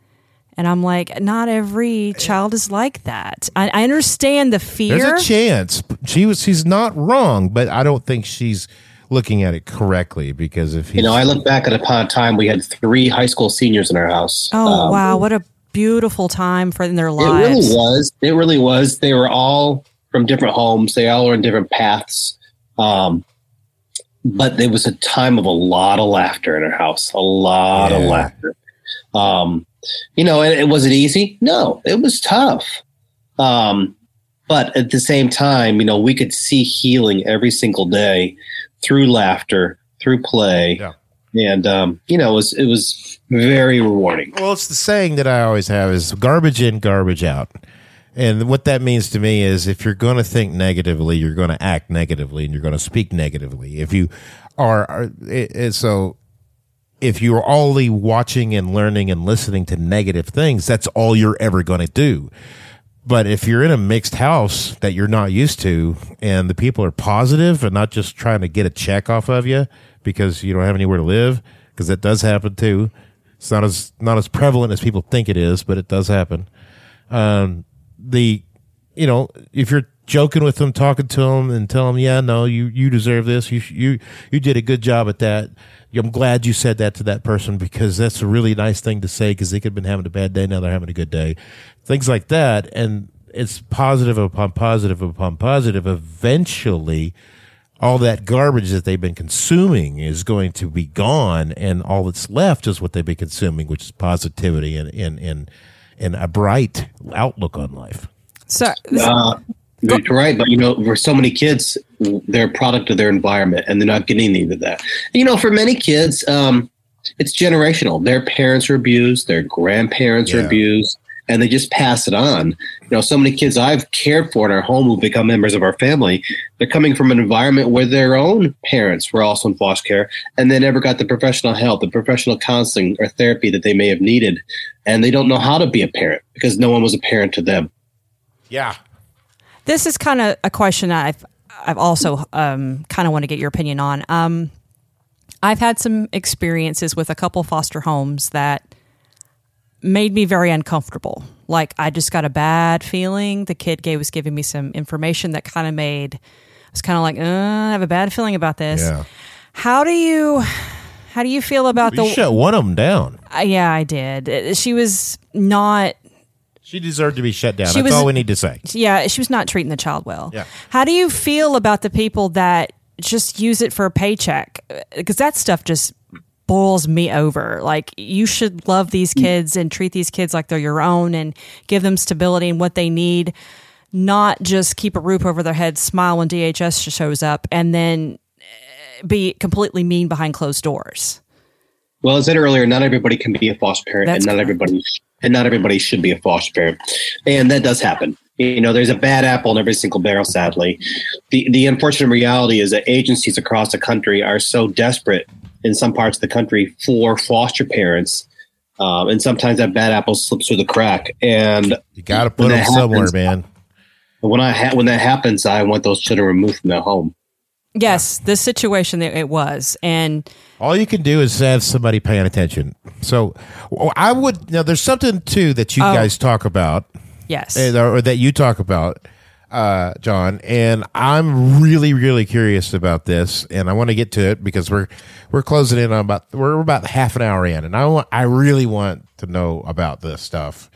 [SPEAKER 3] and I'm like, not every child is like that. I, I understand the fear.
[SPEAKER 1] There's a chance. She was. She's not wrong, but I don't think she's looking at it correctly because if
[SPEAKER 2] you know, I look back at upon a time we had three high school seniors in our house.
[SPEAKER 3] Oh um, wow, what a beautiful time for in their lives.
[SPEAKER 2] It really was. It really was. They were all from different homes. They all were in different paths. Um, but it was a time of a lot of laughter in our house. A lot yeah. of laughter. Um, you know, and it was it easy? No, it was tough. Um, but at the same time, you know, we could see healing every single day through laughter, through play. Yeah. And um, you know, it was it was very rewarding.
[SPEAKER 1] Well, it's the saying that I always have is garbage in, garbage out. And what that means to me is if you're going to think negatively, you're going to act negatively and you're going to speak negatively. If you are, are it, it, so if you're only watching and learning and listening to negative things, that's all you're ever going to do. But if you're in a mixed house that you're not used to and the people are positive and not just trying to get a check off of you because you don't have anywhere to live, because that does happen too. It's not as not as prevalent as people think it is, but it does happen. Um, the you know if you're joking with them, talking to them, and tell them, yeah, no, you you deserve this. You you you did a good job at that. I'm glad you said that to that person because that's a really nice thing to say because they could have been having a bad day. Now they're having a good day. Things like that. And it's positive upon positive upon positive. Eventually, all that garbage that they've been consuming is going to be gone. And all that's left is what they've been consuming, which is positivity and, and, and, and a bright outlook on life.
[SPEAKER 3] So,
[SPEAKER 2] Uh, you're right, but you know, for so many kids, they're a product of their environment, and they're not getting any of that. You know, for many kids, um, it's generational. Their parents are abused, their grandparents are abused, and they just pass it on. You know, so many kids I've cared for in our home who become members of our family, they're coming from an environment where their own parents were also in foster care, and they never got the professional help, the professional counseling or therapy that they may have needed, and they don't know how to be a parent because no one was a parent to them.
[SPEAKER 1] Yeah.
[SPEAKER 3] This is kind of a question I've I've also um, kind of want to get your opinion on. Um, I've had some experiences with a couple foster homes that made me very uncomfortable. Like I just got a bad feeling. The kid gave was giving me some information that kind of made I was kind of like, uh, I have a bad feeling about this.
[SPEAKER 1] Yeah.
[SPEAKER 3] How do you how do you feel about
[SPEAKER 1] You
[SPEAKER 3] the?
[SPEAKER 1] shut one of them down.
[SPEAKER 3] Uh, yeah, I did. She was not
[SPEAKER 1] She deserved to be shut down.
[SPEAKER 3] She
[SPEAKER 1] That's
[SPEAKER 3] was-
[SPEAKER 1] all we need to say.
[SPEAKER 3] yeah, she was not treating the child well.
[SPEAKER 1] Yeah.
[SPEAKER 3] How do you feel about the people that just use it for a paycheck? Because that stuff just boils me over. Like you should love these kids and treat these kids like they're your own and give them stability and what they need, not just keep a roof over their head, smile when DHS shows up, and then eh, be completely mean behind closed doors.
[SPEAKER 2] Well, as I said earlier, not everybody can be a foster parent,
[SPEAKER 3] That's
[SPEAKER 2] and not
[SPEAKER 3] correct.
[SPEAKER 2] everybody and not everybody should be a foster parent, and that does happen. You know, there's a bad apple in every single barrel. Sadly, the the unfortunate reality is that agencies across the country are so desperate in some parts of the country for foster parents, um, and sometimes that bad apple slips through the crack. And
[SPEAKER 1] You got to put them
[SPEAKER 2] that
[SPEAKER 1] somewhere,
[SPEAKER 2] happens-
[SPEAKER 1] man.
[SPEAKER 2] when I ha- when that happens, I want those children removed from their home.
[SPEAKER 3] Yes, the situation that it was, and
[SPEAKER 1] All you can do is have somebody paying attention. So I would now. There's something too that you
[SPEAKER 3] Oh.
[SPEAKER 1] guys talk about,
[SPEAKER 3] yes,
[SPEAKER 1] or that you talk about, uh, John. And I'm really, really curious about this, and I want to get to it because we're we're closing in on about we're about half an hour in, and I want I really want to know about this stuff.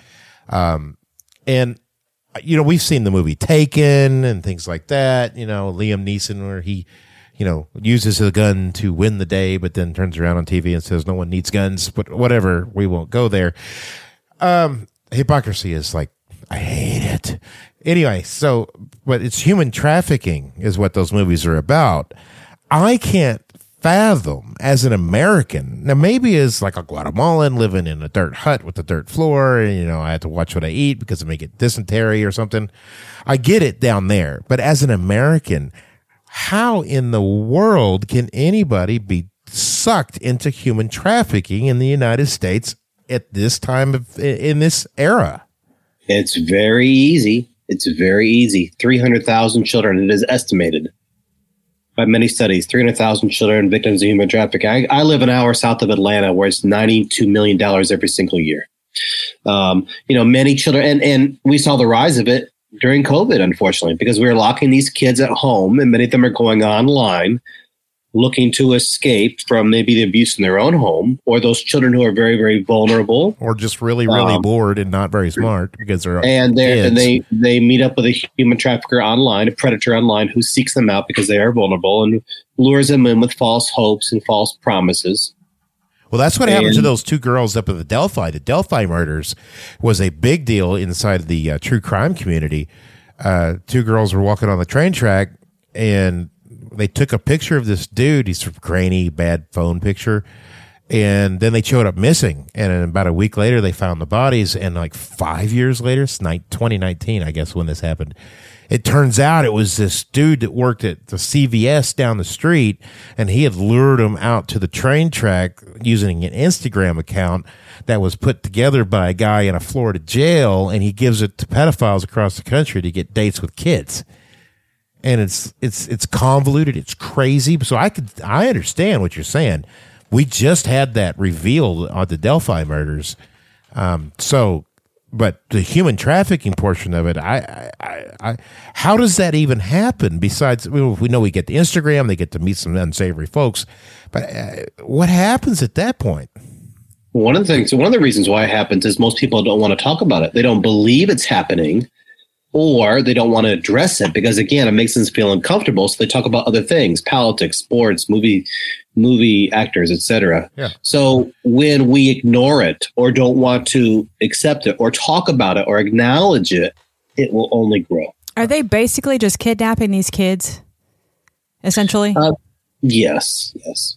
[SPEAKER 1] Um, and you know we've seen the movie Taken and things like that. You know Liam Neeson where he you know uses a gun to win the day, but then turns around on TV and says no one needs guns. But whatever, we won't go there. Um, hypocrisy is like I hate it. Anyway, so but it's human trafficking is what those movies are about. I can't fathom as an American. Now, maybe as like a Guatemalan living in a dirt hut with a dirt floor, and you know, I have to watch what I eat because I may get dysentery or something. I get it down there, but as an American, how in the world can anybody be sucked into human trafficking in the United States at this time of in this era?
[SPEAKER 2] It's very easy. It's very easy. 300,000 children, it is estimated by many studies, 300,000 children victims of human trafficking. I, I live an hour south of Atlanta where it's $92 million every single year. Um, you know, many children, and, and we saw the rise of it during COVID, unfortunately, because we were locking these kids at home and many of them are going online looking to escape from maybe the abuse in their own home or those children who are very, very vulnerable
[SPEAKER 1] Or just really, really
[SPEAKER 2] Um,
[SPEAKER 1] bored and not very smart because they're
[SPEAKER 2] and they and they they meet up with a human trafficker online, a predator online, who seeks them out because they are vulnerable and lures them in with false hopes and false promises.
[SPEAKER 1] Well, that's what happened to those two girls up at the Delphi. The Delphi murders was a big deal inside of the uh, true crime community. Uh, two girls were walking on the train track and they took a picture of this dude. He's of grainy, bad phone picture. And then they showed up missing. And about a week later, they found the bodies. And like five years later, it's ni- 2019, I guess, when this happened. It turns out it was this dude that worked at the CVS down the street, and he had lured him out to the train track using an Instagram account that was put together by a guy in a Florida jail, and he gives it to pedophiles across the country to get dates with kids and it's it's it's convoluted it's crazy so i could i understand what you're saying we just had that revealed on the Delphi murders. Um, so, but the human trafficking portion of it, I, I, I, how does that even happen? Besides, we know we get the Instagram, they get to meet some unsavory folks, but uh, what happens at that point?
[SPEAKER 2] One of the things, one of the reasons why it happens is most people don't want to talk about it. They don't believe it's happening, or they don't want to address it because again, it makes them feel uncomfortable. So they talk about other things, politics, sports, movie, movie actors, etc.
[SPEAKER 1] Yeah.
[SPEAKER 2] So when we ignore it or don't want to accept it or talk about it or acknowledge it, it will only grow.
[SPEAKER 3] Are they basically just kidnapping these kids? Essentially?
[SPEAKER 2] Uh, yes, yes.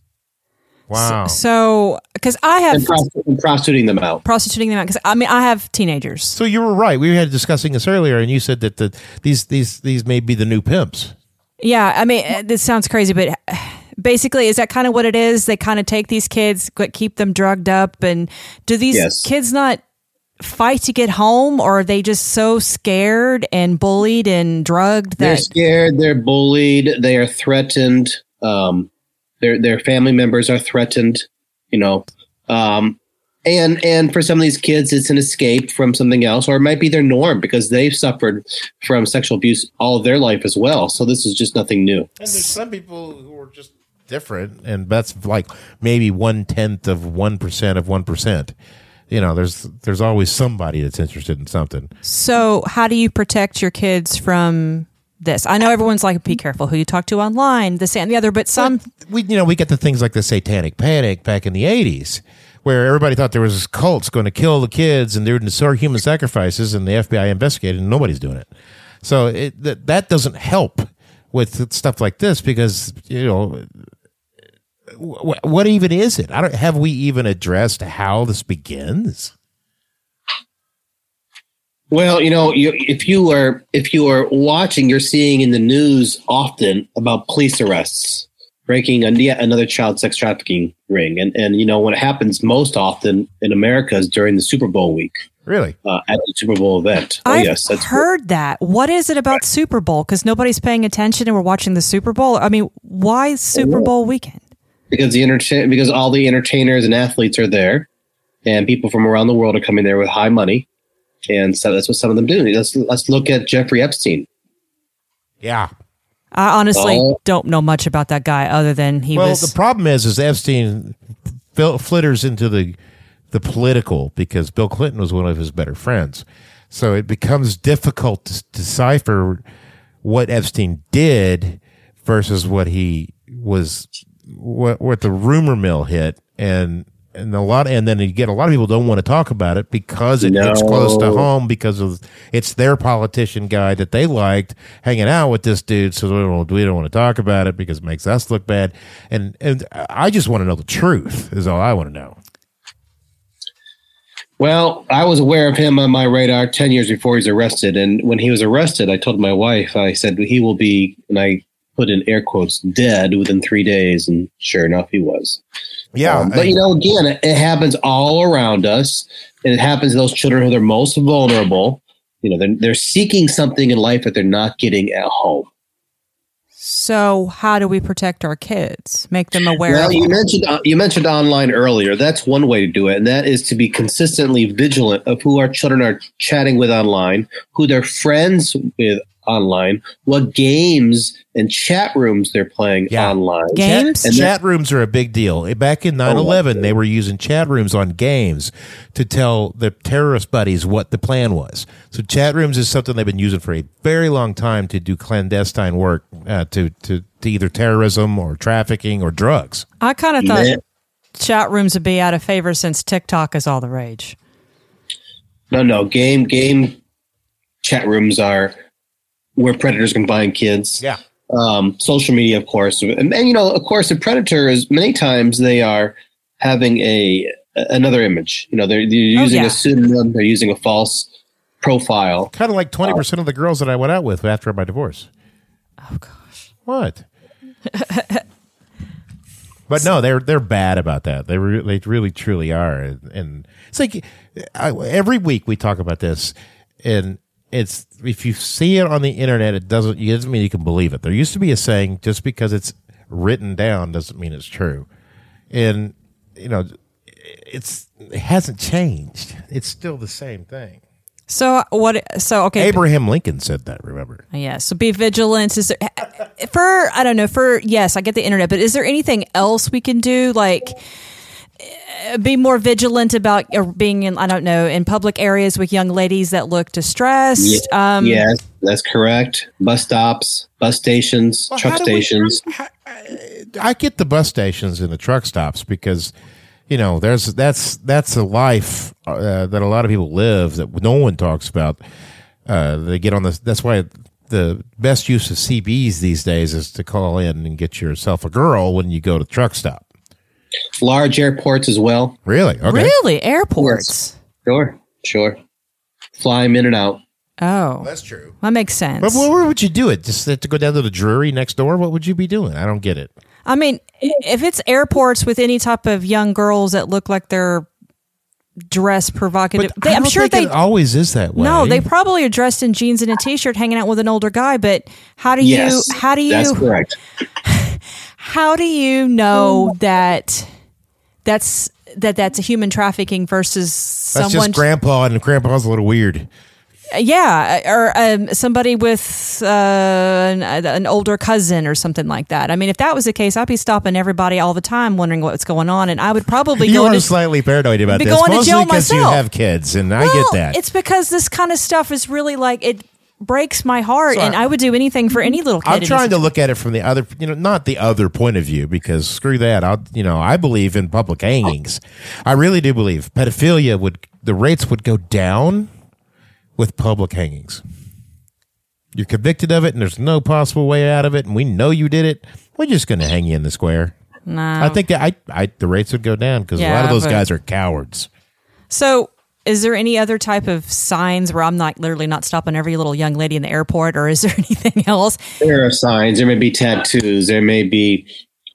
[SPEAKER 1] Wow.
[SPEAKER 3] So, because I have
[SPEAKER 2] And, prosti- and prostituting them out.
[SPEAKER 3] prostituting them out, because I mean, I have teenagers.
[SPEAKER 1] So you were right. We had discussing this earlier, and you said that the these these these may be the new pimps.
[SPEAKER 3] Yeah, I mean, uh, this sounds crazy, but basically, is that kind of what it is? They kind of take these kids, but keep them drugged up, and do these
[SPEAKER 2] Yes.
[SPEAKER 3] kids not fight to get home, or are they just so scared and bullied and drugged
[SPEAKER 2] They're
[SPEAKER 3] that?
[SPEAKER 2] scared. They're bullied. They are threatened. Um, their their family members are threatened. You know, um, and and for some of these kids, it's an escape from something else, or it might be their norm because they've suffered from sexual abuse all of their life as well. So this is just nothing new.
[SPEAKER 1] And there's some people who are just different, and that's like maybe one tenth of one percent of one percent. You know, there's there's always somebody that's interested in something.
[SPEAKER 3] So, how do you protect your kids from this? I know everyone's like, be careful who you talk to online, this and the other, but some.
[SPEAKER 1] we you know we get the things like the satanic panic back in the 80s where everybody thought there was cults going to kill the kids and they're doing human sacrifices and the fbi investigated and nobody's doing it so it, that, that doesn't help with stuff like this because you know wh- what even is it i don't have we even addressed how this begins
[SPEAKER 2] Well, you know, you, if you are if you are watching, you're seeing in the news often about police arrests, breaking a, yet another child sex trafficking ring, and and you know what happens most often in America is during the Super Bowl week
[SPEAKER 1] really
[SPEAKER 2] uh, at the Super Bowl event. Oh
[SPEAKER 3] I've
[SPEAKER 2] yes, that's
[SPEAKER 3] heard that. What is it about Super Bowl? Because nobody's paying attention and we're watching the Super Bowl. I mean, why Super Bowl weekend?
[SPEAKER 2] because the entertain because all the entertainers and athletes are there, and people from around the world are coming there with high money, and so that's what some of them do. Let's let's look at Jeffrey Epstein.
[SPEAKER 1] yeah
[SPEAKER 3] I honestly
[SPEAKER 2] Oh.
[SPEAKER 3] don't know much about that guy other than he
[SPEAKER 1] well
[SPEAKER 3] was.
[SPEAKER 1] the problem is is epstein fil- flitters into the the political because bill clinton was one of his better friends so it becomes difficult to decipher what epstein did versus what he was what what the rumor mill hit and and a lot and then you get a lot of people don't want to talk about it because it hits close to home because of it's their politician guy that they liked hanging out with this dude so we don't, we don't want to talk about it because it makes us look bad and and I just want to know the truth is all I want to know
[SPEAKER 2] Well, I was aware of him on my radar 10 years before he was arrested. And when he was arrested, I told my wife, I said, he will be, and I put in air quotes, dead within three days. And sure enough, he was.
[SPEAKER 1] Yeah
[SPEAKER 2] Um, but, you know, again, it, it happens all around us. And it happens to those children who are most vulnerable. You know, they're, they're seeking something in life that they're not getting at home.
[SPEAKER 3] so, how do we protect our kids? Make them aware
[SPEAKER 2] Well,
[SPEAKER 3] of
[SPEAKER 2] you mentioned uh, you mentioned online earlier. That's one way to do it, and that is to be consistently vigilant of who our children are chatting with online, who they're friends with online, what games and chat rooms they're playing
[SPEAKER 1] Yeah.
[SPEAKER 2] online.
[SPEAKER 3] games.
[SPEAKER 2] And
[SPEAKER 1] chat rooms are a big deal. Back in 9 11, they were using chat rooms on games to tell the terrorist buddies what the plan was. So, chat rooms is something they've been using for a very long time to do clandestine work uh, to, to, to either terrorism or trafficking or drugs.
[SPEAKER 3] I kind of thought
[SPEAKER 2] Man.
[SPEAKER 3] chat rooms would be out of favor since TikTok is all the rage.
[SPEAKER 2] No, no, game game chat rooms are where predators can find kids.
[SPEAKER 1] Yeah.
[SPEAKER 2] um, social media, of course, and, and you know, of course, the predator is many times they are having a another image. You know, they're, they're using
[SPEAKER 3] Oh, yeah.
[SPEAKER 2] a pseudonym, they're using a false profile.
[SPEAKER 1] Kind of like 20% of the girls that I went out with after my divorce.
[SPEAKER 3] Oh gosh.
[SPEAKER 1] What? but no, they're they're bad about that. They re- they really truly are, and, and it's like I, every week we talk about this, and it's if you see it on the internet, it doesn't it doesn't mean you can believe it. There used to be a saying: just because it's written down doesn't mean it's true. and you know, it's it hasn't changed. It's still the same thing.
[SPEAKER 3] So what? So okay,
[SPEAKER 1] Abraham Lincoln said that. Remember?
[SPEAKER 3] Yeah. So be vigilant. Is there for I don't know for yes I get the internet, but is there anything else we can do like? Eh, Be more vigilant about uh, being in, I don't know, in public areas with young ladies that look distressed. Um,
[SPEAKER 2] yes, that's correct. Bus stops, bus stations,
[SPEAKER 1] Well,
[SPEAKER 2] truck
[SPEAKER 1] how do we-
[SPEAKER 2] stations.
[SPEAKER 1] how- I get the bus stations and the truck stops because you know there's that's that's a life uh, that a lot of people live that no one talks about. Uh, they get on the. That's why the best use of CBs these days is to call in and get yourself a girl when you go to the truck stop.
[SPEAKER 2] Large airports as well.
[SPEAKER 1] Really? Okay.
[SPEAKER 3] Really, airports.
[SPEAKER 2] Sure, sure. Fly 'em in and out.
[SPEAKER 3] Oh,
[SPEAKER 1] That's true.
[SPEAKER 3] that makes sense.
[SPEAKER 1] But where would you do it? Just to go down to the Drury next door? What would you be doing? I don't get it.
[SPEAKER 3] I mean, if it's airports with any type of young girls that look like they're dressed provocative,
[SPEAKER 1] But
[SPEAKER 3] they,
[SPEAKER 1] I
[SPEAKER 3] I'm
[SPEAKER 1] don't
[SPEAKER 3] sure
[SPEAKER 1] think
[SPEAKER 3] they
[SPEAKER 1] it always is that way.
[SPEAKER 3] No, they probably are dressed in jeans and a t-shirt, hanging out with an older guy. But how do you?
[SPEAKER 2] Yes,
[SPEAKER 3] How do you?
[SPEAKER 2] That's
[SPEAKER 3] you?
[SPEAKER 2] correct.
[SPEAKER 3] How do you know that that's that that's a human trafficking versus someone?
[SPEAKER 1] That's just grandpa, and grandpa's a little weird.
[SPEAKER 3] yeah, or um, somebody with uh, an, an older cousin or something like that. I mean, if that was the case, I'd be stopping everybody all the time, wondering what's going on, and I would probably
[SPEAKER 1] You
[SPEAKER 3] go
[SPEAKER 1] are
[SPEAKER 3] into
[SPEAKER 1] slightly paranoid about
[SPEAKER 3] be
[SPEAKER 1] this,
[SPEAKER 3] going to
[SPEAKER 1] mostly
[SPEAKER 3] jail
[SPEAKER 1] because you
[SPEAKER 3] myself.
[SPEAKER 1] have kids, and I get that.
[SPEAKER 3] It's because this kind of stuff is really like it breaks my heart,
[SPEAKER 1] So
[SPEAKER 3] and
[SPEAKER 1] I-
[SPEAKER 3] I would do anything for mm-hmm. any little kid.
[SPEAKER 1] I'm trying to look at it from the other, you know, not the other point of view, because screw that. I'll, you know, I believe in public hangings. I really do believe pedophilia would, the rates would go down with public hangings. You're convicted of it, and there's no possible way out of it, and we know you did it. We're just going to hang you in the square.
[SPEAKER 3] No.
[SPEAKER 1] I think I, I, the rates would go down because a lot of those
[SPEAKER 3] but-
[SPEAKER 1] guys are cowards.
[SPEAKER 3] So, is there any other type of signs where I'm not literally not stopping every little young lady in the airport, or is there anything else?
[SPEAKER 2] There are signs. There may be tattoos. There may be,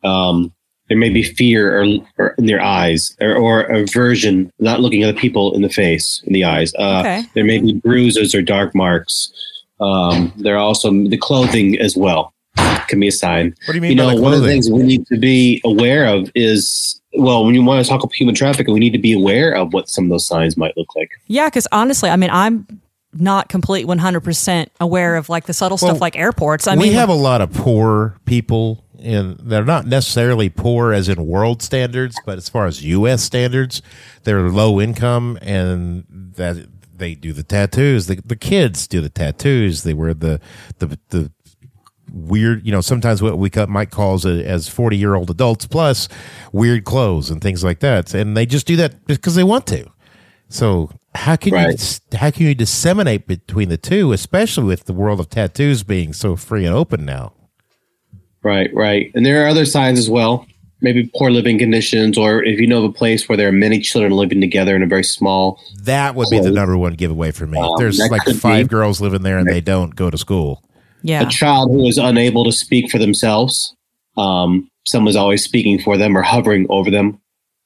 [SPEAKER 2] um, there may be fear or, or in their eyes, or, or aversion, not looking at the people in the face, in the eyes. Uh,
[SPEAKER 3] Okay.
[SPEAKER 2] There may be bruises or dark marks. Um, there are also the clothing as well can be a sign.
[SPEAKER 1] What do you mean
[SPEAKER 2] You
[SPEAKER 1] by
[SPEAKER 2] know,
[SPEAKER 1] the
[SPEAKER 2] one of the things we need to be aware of is, well, when you want to talk about human trafficking, we need to be aware of what some of those signs might look like.
[SPEAKER 3] Yeah, because honestly, I mean, I'm not complete 100% aware of like the subtle
[SPEAKER 1] Well,
[SPEAKER 3] stuff like airports. I mean,
[SPEAKER 1] we
[SPEAKER 3] mean,
[SPEAKER 1] have a lot of poor people and they're not necessarily poor as in world standards but as far as us standards they're low income and that they do the tattoos the, the kids do the tattoos they wear the the the weird you know sometimes what we might call as, a, as 40 year old adults plus weird clothes and things like that and they just do that because they want to so how can you how can you disseminate between the two, especially with the world of tattoos being so free and open now?
[SPEAKER 2] Right, right. And there are other signs as well. Maybe poor living conditions, or if you know of a place where there are many children living together in a very small.
[SPEAKER 1] That would be the number one giveaway for me.
[SPEAKER 2] Um,
[SPEAKER 1] There's like five
[SPEAKER 2] be.
[SPEAKER 1] girls living there and they don't go to school.
[SPEAKER 3] Yeah.
[SPEAKER 2] A child who is unable to speak for themselves. Um, someone's always speaking for them or hovering over them.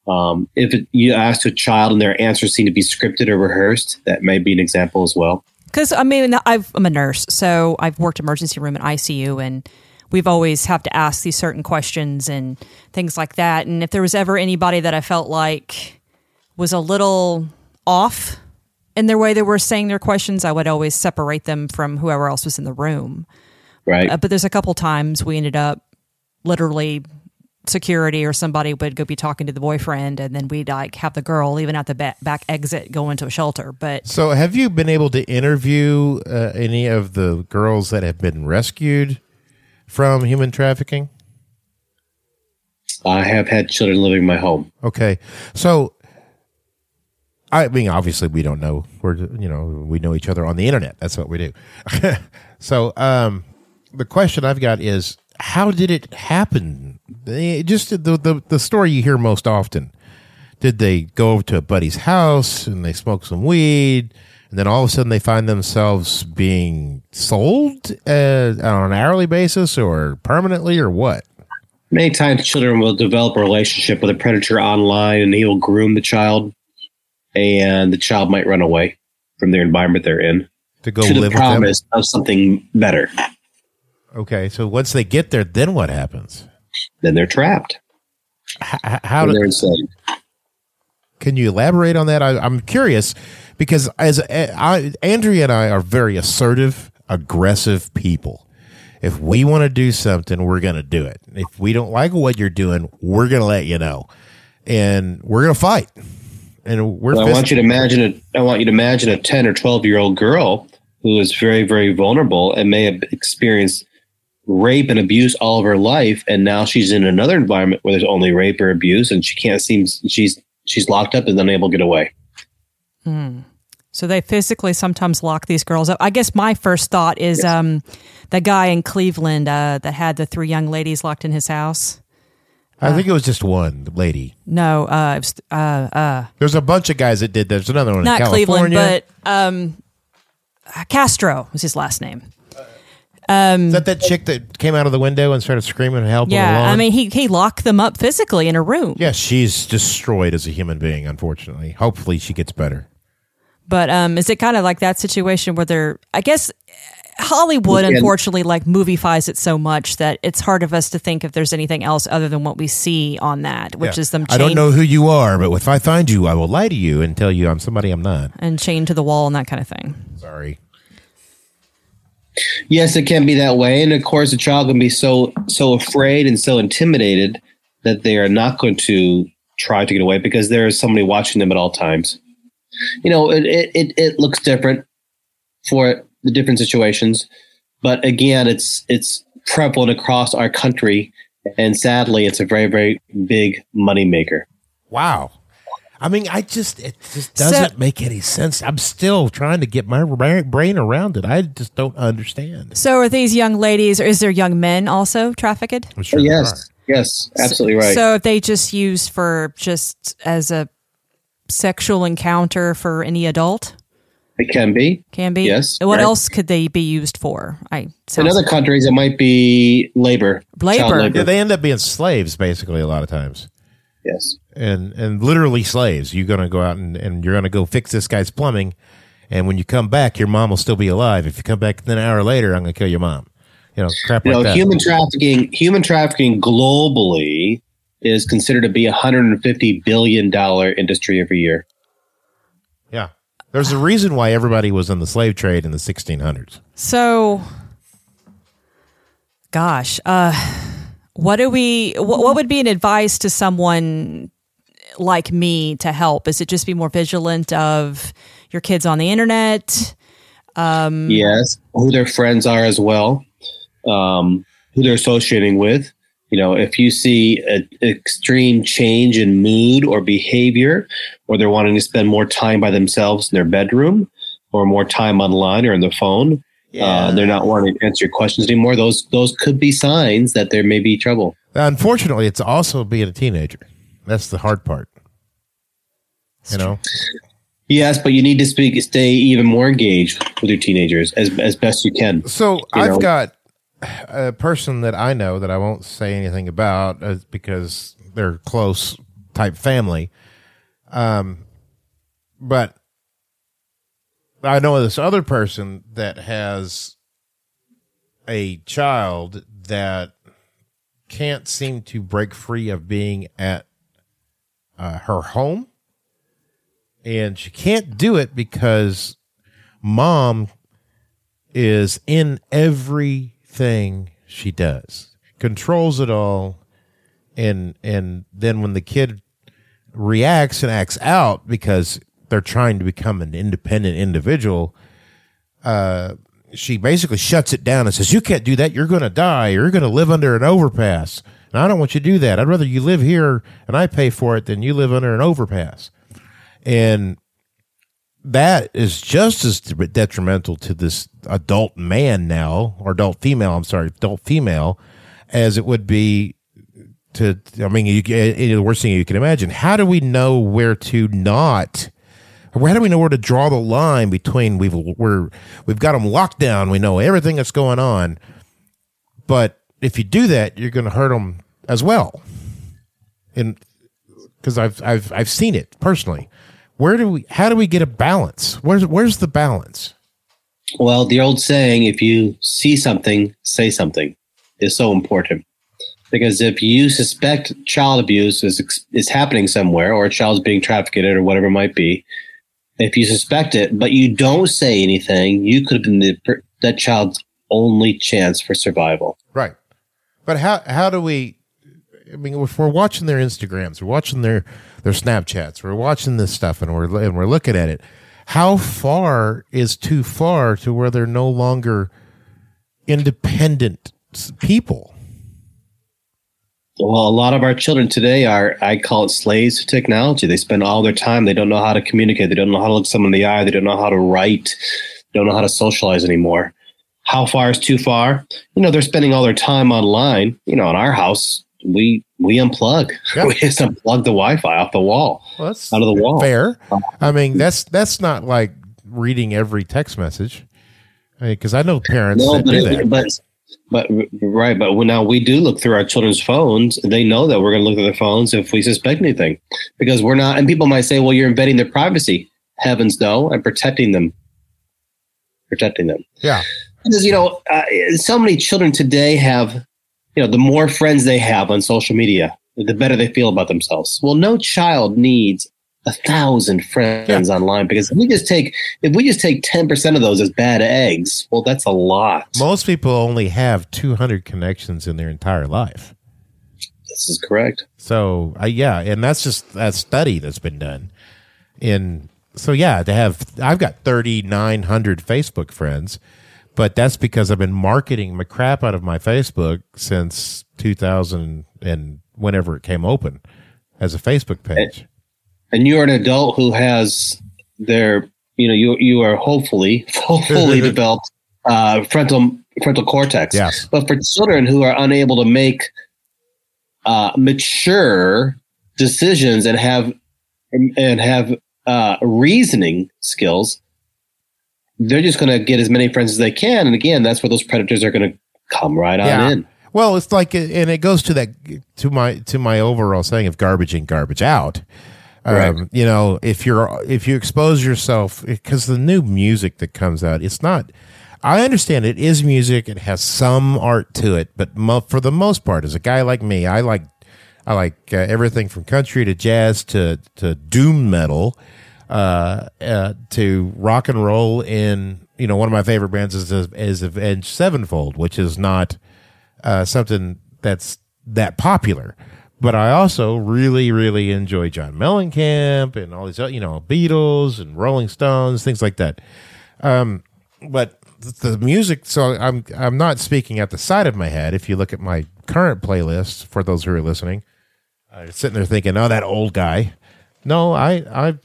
[SPEAKER 2] Um, if it, you ask a child and their answers seem to be scripted or rehearsed, that may be an example as well.
[SPEAKER 3] Because I mean, I've, I'm a nurse, so I've worked emergency room and ICU, and we've always have to ask these certain questions and things like that. And if there was ever anybody that I felt like was a little off in their way they were saying their questions, I would always separate them from whoever else was in the room.
[SPEAKER 2] Right.
[SPEAKER 3] Uh, but there's a couple times we ended up literally security or somebody would go be talking to the boyfriend, and then we'd like have the girl even at the back, back exit go into a shelter. But
[SPEAKER 1] So, have you been able to interview uh, any of the girls that have been rescued from human trafficking?
[SPEAKER 2] I have had children living in my home.
[SPEAKER 1] Okay, so I mean, obviously, we don't know. We're you know we know each other on the internet. That's what we do. so, um, the question I've got is, how did it happen? Eh, Just the, the the story you hear most often. Did they go over to a buddy's house and they smoke some weed, and then all of a sudden they find themselves being sold uh, on an hourly basis or permanently or what?
[SPEAKER 2] Many times, children will develop a relationship with a predator online, and he will groom the child, and the child might run away from their environment they're in
[SPEAKER 1] To go
[SPEAKER 2] to the
[SPEAKER 1] live with them?
[SPEAKER 2] promise of something better.
[SPEAKER 1] Okay, so once they get there, then what happens?
[SPEAKER 2] Then they're trapped.
[SPEAKER 1] H- how do,
[SPEAKER 2] they're enslaved.
[SPEAKER 1] can you elaborate on that? I, I'm curious because as eh, I, Andrea and I are very assertive, aggressive people. If we want to do something, we're going to do it. If we don't like what you're doing, we're going to let you know, and we're going to fight. And we're.
[SPEAKER 2] Well, I want you to imagine a, I want you to imagine a 10 or 12 year old girl who is very, very vulnerable and may have experienced rape and abuse all of her life. And now she's in another environment where there's only rape or abuse and she can't seem, she's, she's locked up and unable to get away.
[SPEAKER 3] So they physically sometimes lock these girls up. I guess my first thought is um, the guy in Cleveland uh, that had the three young ladies locked in his house.
[SPEAKER 1] I think it was just one lady.
[SPEAKER 3] No, uh, it was, uh, uh,
[SPEAKER 1] There's a bunch of guys that did. There's another one
[SPEAKER 3] not
[SPEAKER 1] in
[SPEAKER 3] Cleveland,
[SPEAKER 1] California.
[SPEAKER 3] but um, Castro was his last name.
[SPEAKER 1] Is that that chick that came out of the window and started screaming and helping?
[SPEAKER 3] Yeah? I mean, he he locked them up physically in a room.
[SPEAKER 1] yeah, she's destroyed as a human being. Unfortunately, hopefully she gets better.
[SPEAKER 3] But um, is it kind of like that situation where they're? I guess Hollywood,
[SPEAKER 2] Yeah.
[SPEAKER 3] unfortunately, like moviefies it so much that it's hard of us to think if there's anything else other than what we see on that, which
[SPEAKER 1] Yeah.
[SPEAKER 3] is them.
[SPEAKER 1] I don't know who you are, but if I find you, I will lie to you and tell you I'm somebody I'm not.
[SPEAKER 3] and chained to the wall and that kind of thing.
[SPEAKER 1] Sorry.
[SPEAKER 2] Yes, it can be that way. And of course, a child can be so, so afraid and so intimidated that they are not going to try to get away because there is somebody watching them at all times. You know, it, it, it, it looks different for the different situations, but again, it's, it's prevalent across our country. And sadly, it's a very, very big moneymaker.
[SPEAKER 1] Wow. I mean, I just it just doesn't make any sense. I'm still trying to get my brain around it. I just don't understand.
[SPEAKER 3] So, are these young ladies, or is there young men also trafficked?
[SPEAKER 1] I'm sure there
[SPEAKER 2] yes, yes, absolutely right.
[SPEAKER 3] So, if they just used for just as a sexual encounter for any adult,
[SPEAKER 2] it can be.
[SPEAKER 3] can be.
[SPEAKER 2] Yes,
[SPEAKER 3] What
[SPEAKER 2] right.
[SPEAKER 3] else could they be used for? I
[SPEAKER 2] In other countries, it might be labor.
[SPEAKER 3] Labor.
[SPEAKER 2] labor.
[SPEAKER 1] Yeah, they end up being slaves basically a lot of times.
[SPEAKER 2] yes.
[SPEAKER 1] and and literally slaves. You're gonna go out and, and you're gonna go fix this guy's plumbing, and when you come back, your mom will still be alive. If you come back an hour later, I'm gonna kill your mom. You know, crap
[SPEAKER 2] you
[SPEAKER 1] like
[SPEAKER 2] know,
[SPEAKER 1] that.
[SPEAKER 2] human trafficking, human trafficking globally is considered to be a hundred and fifty billion dollar industry every year.
[SPEAKER 1] Yeah, there's a reason why everybody was in the slave trade in the 1600s.
[SPEAKER 3] so, gosh, uh, what do we? What, what would be an advice to someone like me to help? Is it just be more vigilant of your kids on the internet? Mm.
[SPEAKER 2] Yes, who their friends are as well, um, who they're associating with. You know, if you see an extreme change in mood or behavior, or they're wanting to spend more time by themselves in their bedroom, or more time online or on the phone, uh, they're not wanting to answer your questions anymore. Those those could be signs that there may be trouble.
[SPEAKER 1] Unfortunately, it's also being a teenager. That's the hard part. You know,
[SPEAKER 2] Yes, but you need to speak, stay even more engaged with your teenagers as as best you can.
[SPEAKER 1] So
[SPEAKER 2] You
[SPEAKER 1] I've
[SPEAKER 2] know.
[SPEAKER 1] got a person that I know that I won't say anything about uh, because they're close type family. Um, but I know this other person that has a child that can't seem to break free of being at uh, her home. And she can't do it because mom is in everything she does, controls it all, and and then when the kid reacts and acts out because they're trying to become an independent individual, uh, she basically shuts it down and says, "You can't do that. You're going to die. You're going to live under an overpass." And I don't want you to do that. I'd rather you live here and I pay for it than you live under an overpass. And that is just as detrimental to this adult man now, or adult female, I'm sorry, adult female, as it would be to, I mean, you, eh, the worst thing you can imagine. How do we know where to not, how do we know where to draw the line between we've, we're, we've got them locked down, we know everything that's going on, but if you do that, you're going to hurt them as well. And because I've, I've, I've seen it personally where do we how do we get a balance where's where's the balance
[SPEAKER 2] Well, the old saying, if you see something, say something, is so important. Because if you suspect child abuse is is happening somewhere, or a child's being trafficked, or whatever it might be, if you suspect it, but you don't say anything, you could have been the, that child's only chance for survival.
[SPEAKER 1] Right. But how how do we? I mean, if we're watching their Instagrams, we're watching their their Snapchats, we're watching this stuff, and we're and we're looking at it. How far is too far to where they're no longer independent people?
[SPEAKER 2] Well, a lot of our children today are, I call it slaves to technology. They spend all their time. They don't know how to communicate. They don't know how to look someone in the eye. They don't know how to write. They don't know how to socialize anymore. How far is too far? You know, they're spending all their time online. You know, in our house, we we unplug. Yeah. we just unplug the Wi-Fi off the wall, well, out of the wall.
[SPEAKER 1] Fair. I mean, that's that's not like reading every text message because I, mean, I, know parents no, that do that.
[SPEAKER 2] But but right, but now we do look through our children's phones. They know that we're going to look at their phones if we suspect anything, because we're not. And people might say, "Well, you're invading their privacy." Heavens, no! I'm protecting them. Protecting them.
[SPEAKER 1] Yeah.
[SPEAKER 2] Because you know, uh, so many children today have, you know, the more friends they have on social media, the better they feel about themselves. Well, no child needs a thousand friends yeah. online because if we just take if we just take 10% of those as bad eggs well that's a lot
[SPEAKER 1] most people only have 200 connections in their entire life
[SPEAKER 2] this is correct
[SPEAKER 1] so uh, yeah and that's just that study that's been done in so yeah to have i've got 3900 facebook friends but that's because i've been marketing my crap out of my facebook since 2000 and whenever it came open as a facebook page
[SPEAKER 2] and you're an adult who has their, you know, you you are hopefully fully developed uh, frontal frontal cortex.
[SPEAKER 1] Yes.
[SPEAKER 2] But for children who are unable to make uh, mature decisions and have and have uh, reasoning skills, they're just going to get as many friends as they can. And again, that's where those predators are going to come right on yeah. in.
[SPEAKER 1] Well, it's like, and it goes to that to my to my overall saying of garbage in, garbage out. Um, you know, if you're if you expose yourself because the new music that comes out, it's not. I understand it is music; it has some art to it, but mo- for the most part, as a guy like me, I like I like uh, everything from country to jazz to to doom metal uh, uh, to rock and roll. In you know, one of my favorite bands is is Avenged Sevenfold, which is not uh, something that's that popular but I also really, really enjoy John Mellencamp and all these, you know, Beatles and Rolling Stones, things like that. Um, but the music, so I'm I'm not speaking at the side of my head. If you look at my current playlist, for those who are listening, uh, sitting there thinking, "Oh, that old guy." No, I I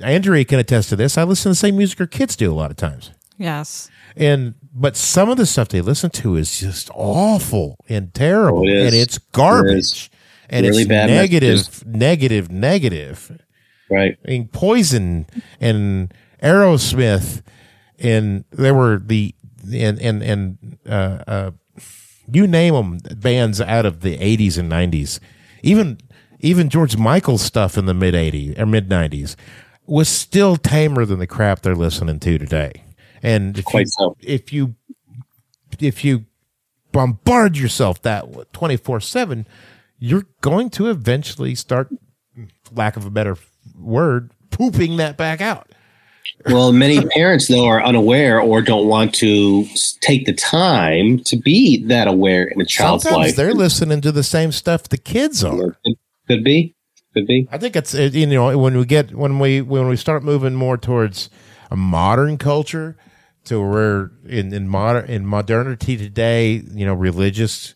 [SPEAKER 1] Andrea can attest to this. I listen to the same music our kids do a lot of times.
[SPEAKER 3] Yes.
[SPEAKER 1] And but some of the stuff they listen to is just awful and terrible, oh, it and it's garbage and really it's bad negative, messages. negative, negative.
[SPEAKER 2] Right.
[SPEAKER 1] I mean, Poison and Aerosmith, and there were the and and and uh, uh, you name them bands out of the '80s and '90s, even even George Michael's stuff in the mid '80s or mid '90s was still tamer than the crap they're listening to today. And if
[SPEAKER 2] Quite
[SPEAKER 1] you,
[SPEAKER 2] so.
[SPEAKER 1] if you if you bombard yourself that 24 7 you're going to eventually start, mm, lack of a better word, pooping that back out.
[SPEAKER 2] well, many parents though are unaware or don't want to take the time to be that aware in a child's
[SPEAKER 1] Sometimes
[SPEAKER 2] life.
[SPEAKER 1] They're listening to the same stuff the kids are.
[SPEAKER 2] Could be, could be.
[SPEAKER 1] I think it's you know when we get when we when we start moving more towards a modern culture to where in in modern in modernity today, you know, religious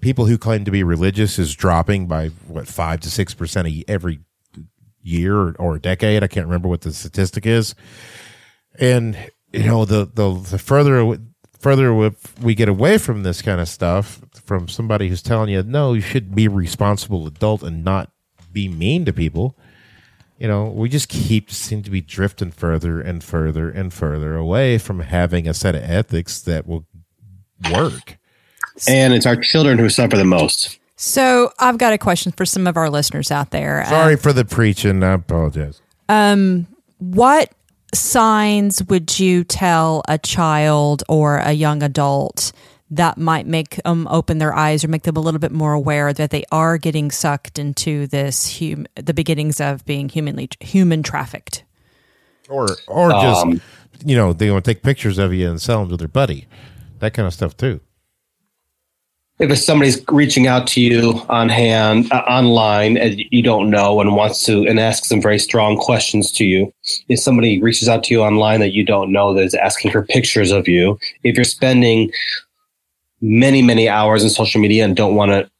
[SPEAKER 1] people who claim to be religious is dropping by what five to six percent every year or, a decade. I can't remember what the statistic is. And you know, the the the further further we get away from this kind of stuff, from somebody who's telling you no, you should be responsible adult and not be mean to people. You know, we just keep seem to be drifting further and further and further away from having a set of ethics that will work
[SPEAKER 2] and it's our children who suffer the most.
[SPEAKER 3] So I've got a question for some of our listeners out there.
[SPEAKER 1] Sorry uh, for the preaching. I apologize.
[SPEAKER 3] Um, what signs would you tell a child or a young adult that might make them open their eyes or make them a little bit more aware that they are getting sucked into this hum- the beginnings of being humanly human trafficked.
[SPEAKER 1] Or or just
[SPEAKER 2] Um,
[SPEAKER 1] you know they want to take pictures of you and sell them to their buddy, that kind of stuff too.
[SPEAKER 2] if somebody's reaching out to you on hand uh, online and you don't know and wants to and asks some very strong questions to you if somebody reaches out to you online that you don't know that is asking for pictures of you if you're spending many many hours in social media and don't want to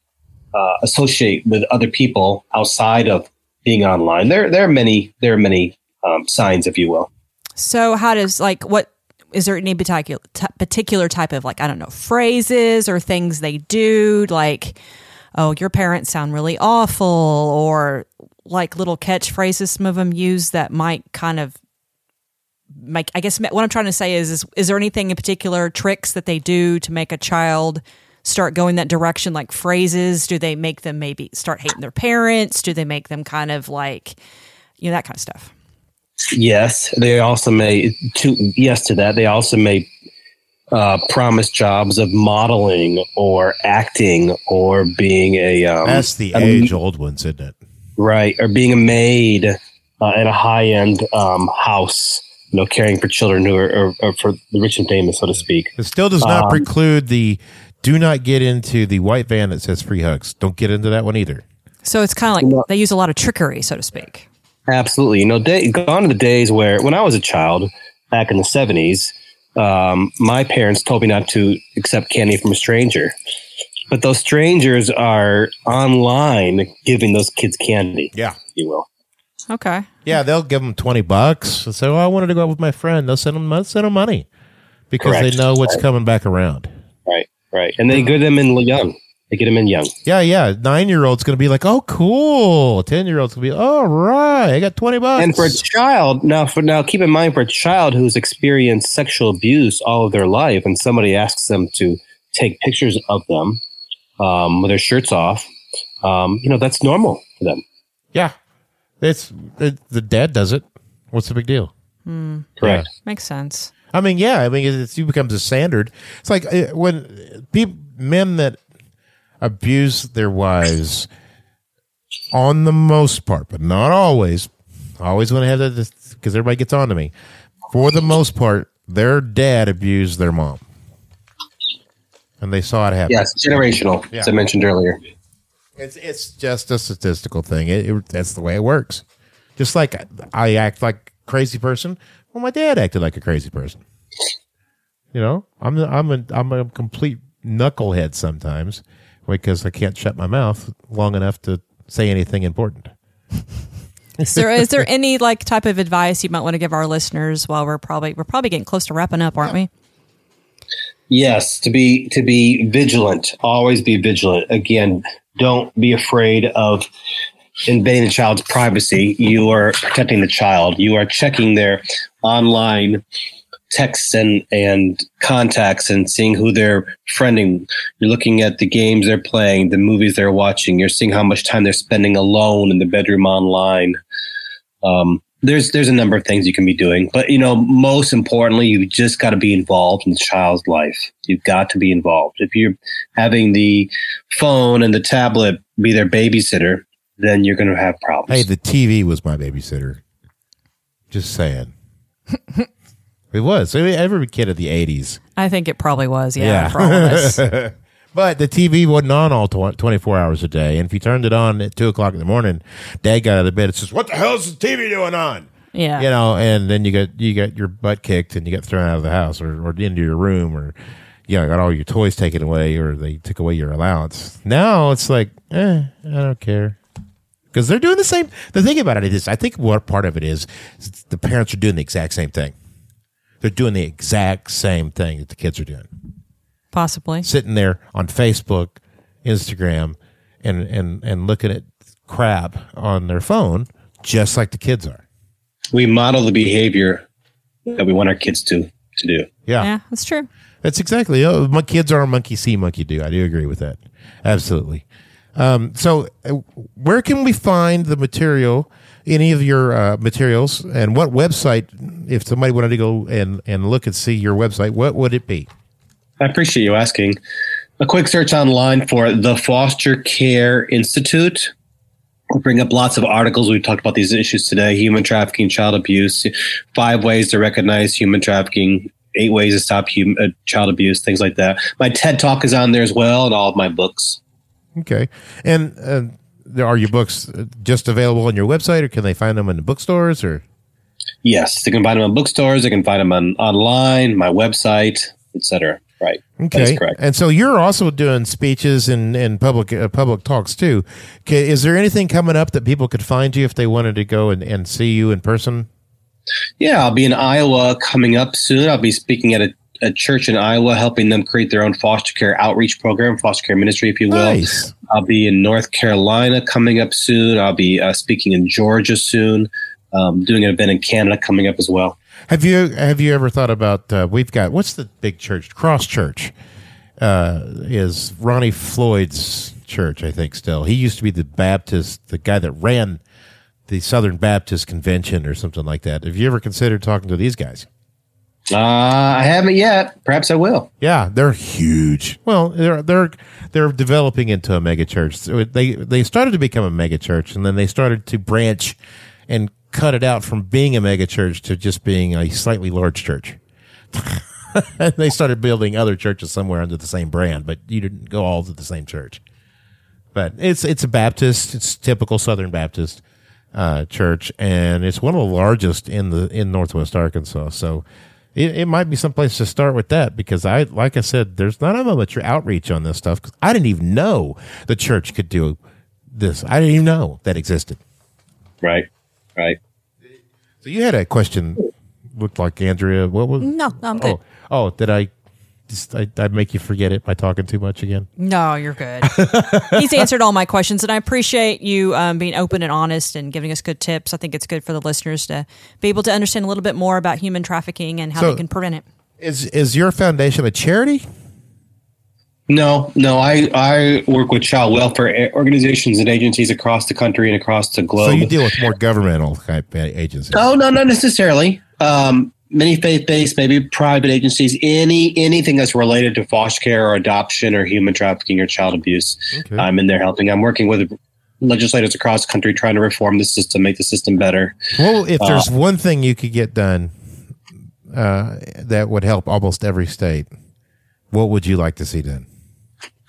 [SPEAKER 2] uh, associate with other people outside of being online. There there are many there are many um, signs if you will.
[SPEAKER 3] So how does like what is there any particular particular type of like I don't know phrases or things they do? Like oh your parents sound really awful or like little catchphrases some of them use that might kind of make I guess what I'm trying to say is is, is there anything in particular tricks that they do to make a child start going that direction like phrases do they make them maybe start hating their parents do they make them kind of like you know that kind of stuff
[SPEAKER 2] Yes, they also may. To yes to that, they also may uh, promise jobs of modeling or acting or being a um,
[SPEAKER 1] That's the
[SPEAKER 2] a-
[SPEAKER 1] age old ones, isn't it?
[SPEAKER 2] right or being a maid uh, at a high end um, house. You know, caring for children who are, are, are for the rich and famous, so to speak.
[SPEAKER 1] It still does not
[SPEAKER 2] Um,
[SPEAKER 1] preclude the do not get into the white van that says free hugs. Don't get into that one either.
[SPEAKER 3] so it's kind of like they use a lot of trickery so to speak
[SPEAKER 2] Absolutely. You know, day, gone are the days where when I was a child back in the 70s, um, my parents told me not to accept candy from a stranger. But those strangers are online giving those kids candy,
[SPEAKER 1] Yeah.
[SPEAKER 2] if you will.
[SPEAKER 3] Okay
[SPEAKER 1] Yeah, they'll give them 20 bucks. and say, oh, I wanted to go out with my friend. They'll send them, send them money because
[SPEAKER 2] Correct.
[SPEAKER 1] they know what's coming back around.
[SPEAKER 2] Right, right. And they get them in young. They get them in young.
[SPEAKER 1] Yeah, yeah. Nine year old's going to be like, oh, cool. 10 year old's going to be, all right, I got 20 bucks.
[SPEAKER 2] And for a child, now for now, keep in mind for a child who's experienced sexual abuse all of their life, and somebody asks them to take pictures of them um, with their shirts off, um, you know that's normal for them.
[SPEAKER 1] yeah, it's it, the dad does it. What's the big deal?
[SPEAKER 2] Correct.
[SPEAKER 3] makes sense
[SPEAKER 1] I mean, yeah, I mean, it's, it becomes a standard. It's like uh, when people, men that abuse their wives, on the most part, but not always. I always want to have that because everybody gets on to me. For the most part, their dad abused their mom, and they saw it happen.
[SPEAKER 2] Yes, generational, as I mentioned earlier.
[SPEAKER 1] It's it's just a statistical thing. It, it- that's the way it works. Just like I act like a crazy person. Well, my dad acted like a crazy person. You know, I'm the- I'm a I'm a complete knucklehead sometimes because I can't shut my mouth long enough to say anything important.
[SPEAKER 3] is there is there any like type of advice you might want to give our listeners while we're probably we're probably getting close to wrapping up aren't we
[SPEAKER 2] Yes, to be to be vigilant. Always be vigilant. Again, don't be afraid of invading the child's privacy. You are protecting the child. You are checking their online texts and and contacts and seeing who they're friending. You're looking at the games they're playing, the movies they're watching. You're seeing how much time they're spending alone in the bedroom online. Um, there's there's a number of things you can be doing, but you know, most importantly, you just got to be involved in the child's life. You've got to be involved. If you're having the phone and the tablet be their babysitter, then you're going to have problems.
[SPEAKER 1] Hey, the TV was my babysitter. Just saying. it was. I mean, every kid of the '80s.
[SPEAKER 3] i think it probably was yeah, for all of us
[SPEAKER 1] But the TV wasn't on all tw- 24 hours a day. And if you turned it on at 2 o'clock in the morning, dad got out of bed and says, What the hell is the TV doing on?
[SPEAKER 3] yeah
[SPEAKER 1] You know, and then you got you got your butt kicked and you got thrown out of the house or, or into your room or, you know, got all your toys taken away or they took away your allowance. Now it's like, eh, I don't care. Because they're doing the same. The thing about it is, I think what part of it is, is the parents are doing the exact same thing. They're doing the exact same thing that the kids are doing
[SPEAKER 3] possibly
[SPEAKER 1] sitting there on Facebook, Instagram, and and and looking at crap on their phone, just like the kids are.
[SPEAKER 2] we model the behavior that we want our kids to to do.
[SPEAKER 1] Yeah,
[SPEAKER 3] yeah that's true
[SPEAKER 1] that's exactly. Oh, my kids are a monkey see, monkey do. I do agree with that. Absolutely. Um, so, uh, where can we find the material? Any of your uh, materials, and what website? If somebody wanted to go and and look and see your website, what would it be?
[SPEAKER 2] I appreciate you asking. A quick search online for the Foster Care Institute will bring up lots of articles. We've talked about these issues today human trafficking, child abuse, five ways to recognize human trafficking, eight ways to stop human, uh, child abuse, things like that. My TED talk is on there as well, and all of my books.
[SPEAKER 1] Okay. And uh, are your books just available on your website, or can they find them in the bookstores? Or
[SPEAKER 2] yes, they can find them in bookstores. They can find them on online, my website, etc. Right.
[SPEAKER 1] Okay. correct. And so you're also doing speeches and, and public uh, public talks too. Okay, is there anything coming up that people could find you if they wanted to go and, and see you in person?
[SPEAKER 2] Yeah, I'll be in Iowa coming up soon. I'll be speaking at a, a church in Iowa, helping them create their own foster care outreach program, foster care ministry, if you will.
[SPEAKER 1] Nice.
[SPEAKER 2] I'll be in North Carolina coming up soon. I'll be uh, speaking in Georgia soon. Um, doing an event in Canada coming up as well.
[SPEAKER 1] Have you have you ever thought about? Uh, we've got what's the big church? Cross Church uh, is Ronnie Floyd's church, I think. Still, he used to be the Baptist, the guy that ran the Southern Baptist Convention or something like that. Have you ever considered talking to these guys?
[SPEAKER 2] Uh, I haven't yet. Perhaps I will.
[SPEAKER 1] Yeah, they're huge. Well, they're they're they're developing into a mega church. So they they started to become a mega church, and then they started to branch and cut it out from being a mega church to just being a slightly large church. And they started building other churches somewhere under the same brand, but you didn't go all to the same church. But it's it's a Baptist, it's typical Southern Baptist uh, church, and it's one of the largest in the in Northwest Arkansas. So it, it might be someplace to start with that because I, like I said, there's not a much outreach on this stuff. Cause I didn't even know the church could do this. I didn't even know that existed.
[SPEAKER 2] Right. Right.
[SPEAKER 1] So you had a question. Looked like Andrea. What was?
[SPEAKER 3] No, no I'm good.
[SPEAKER 1] Oh, oh, did I? Just, I, I make you forget it by talking too much again.
[SPEAKER 3] No, you're good. He's answered all my questions, and I appreciate you um, being open and honest and giving us good tips. I think it's good for the listeners to be able to understand a little bit more about human trafficking and how so they can prevent it.
[SPEAKER 1] Is is your foundation a charity?
[SPEAKER 2] No, no. I, I work with child welfare organizations and agencies across the country and across the globe.
[SPEAKER 1] So you deal with more governmental type agencies?
[SPEAKER 2] Oh no, not necessarily. Um, many faith based, maybe private agencies, any anything that's related to foster care or adoption or human trafficking or child abuse. Okay. I'm in there helping. I'm working with legislators across the country trying to reform the system, make the system better.
[SPEAKER 1] Well, if there's uh, one thing you could get done uh, that would help almost every state, what would you like to see done?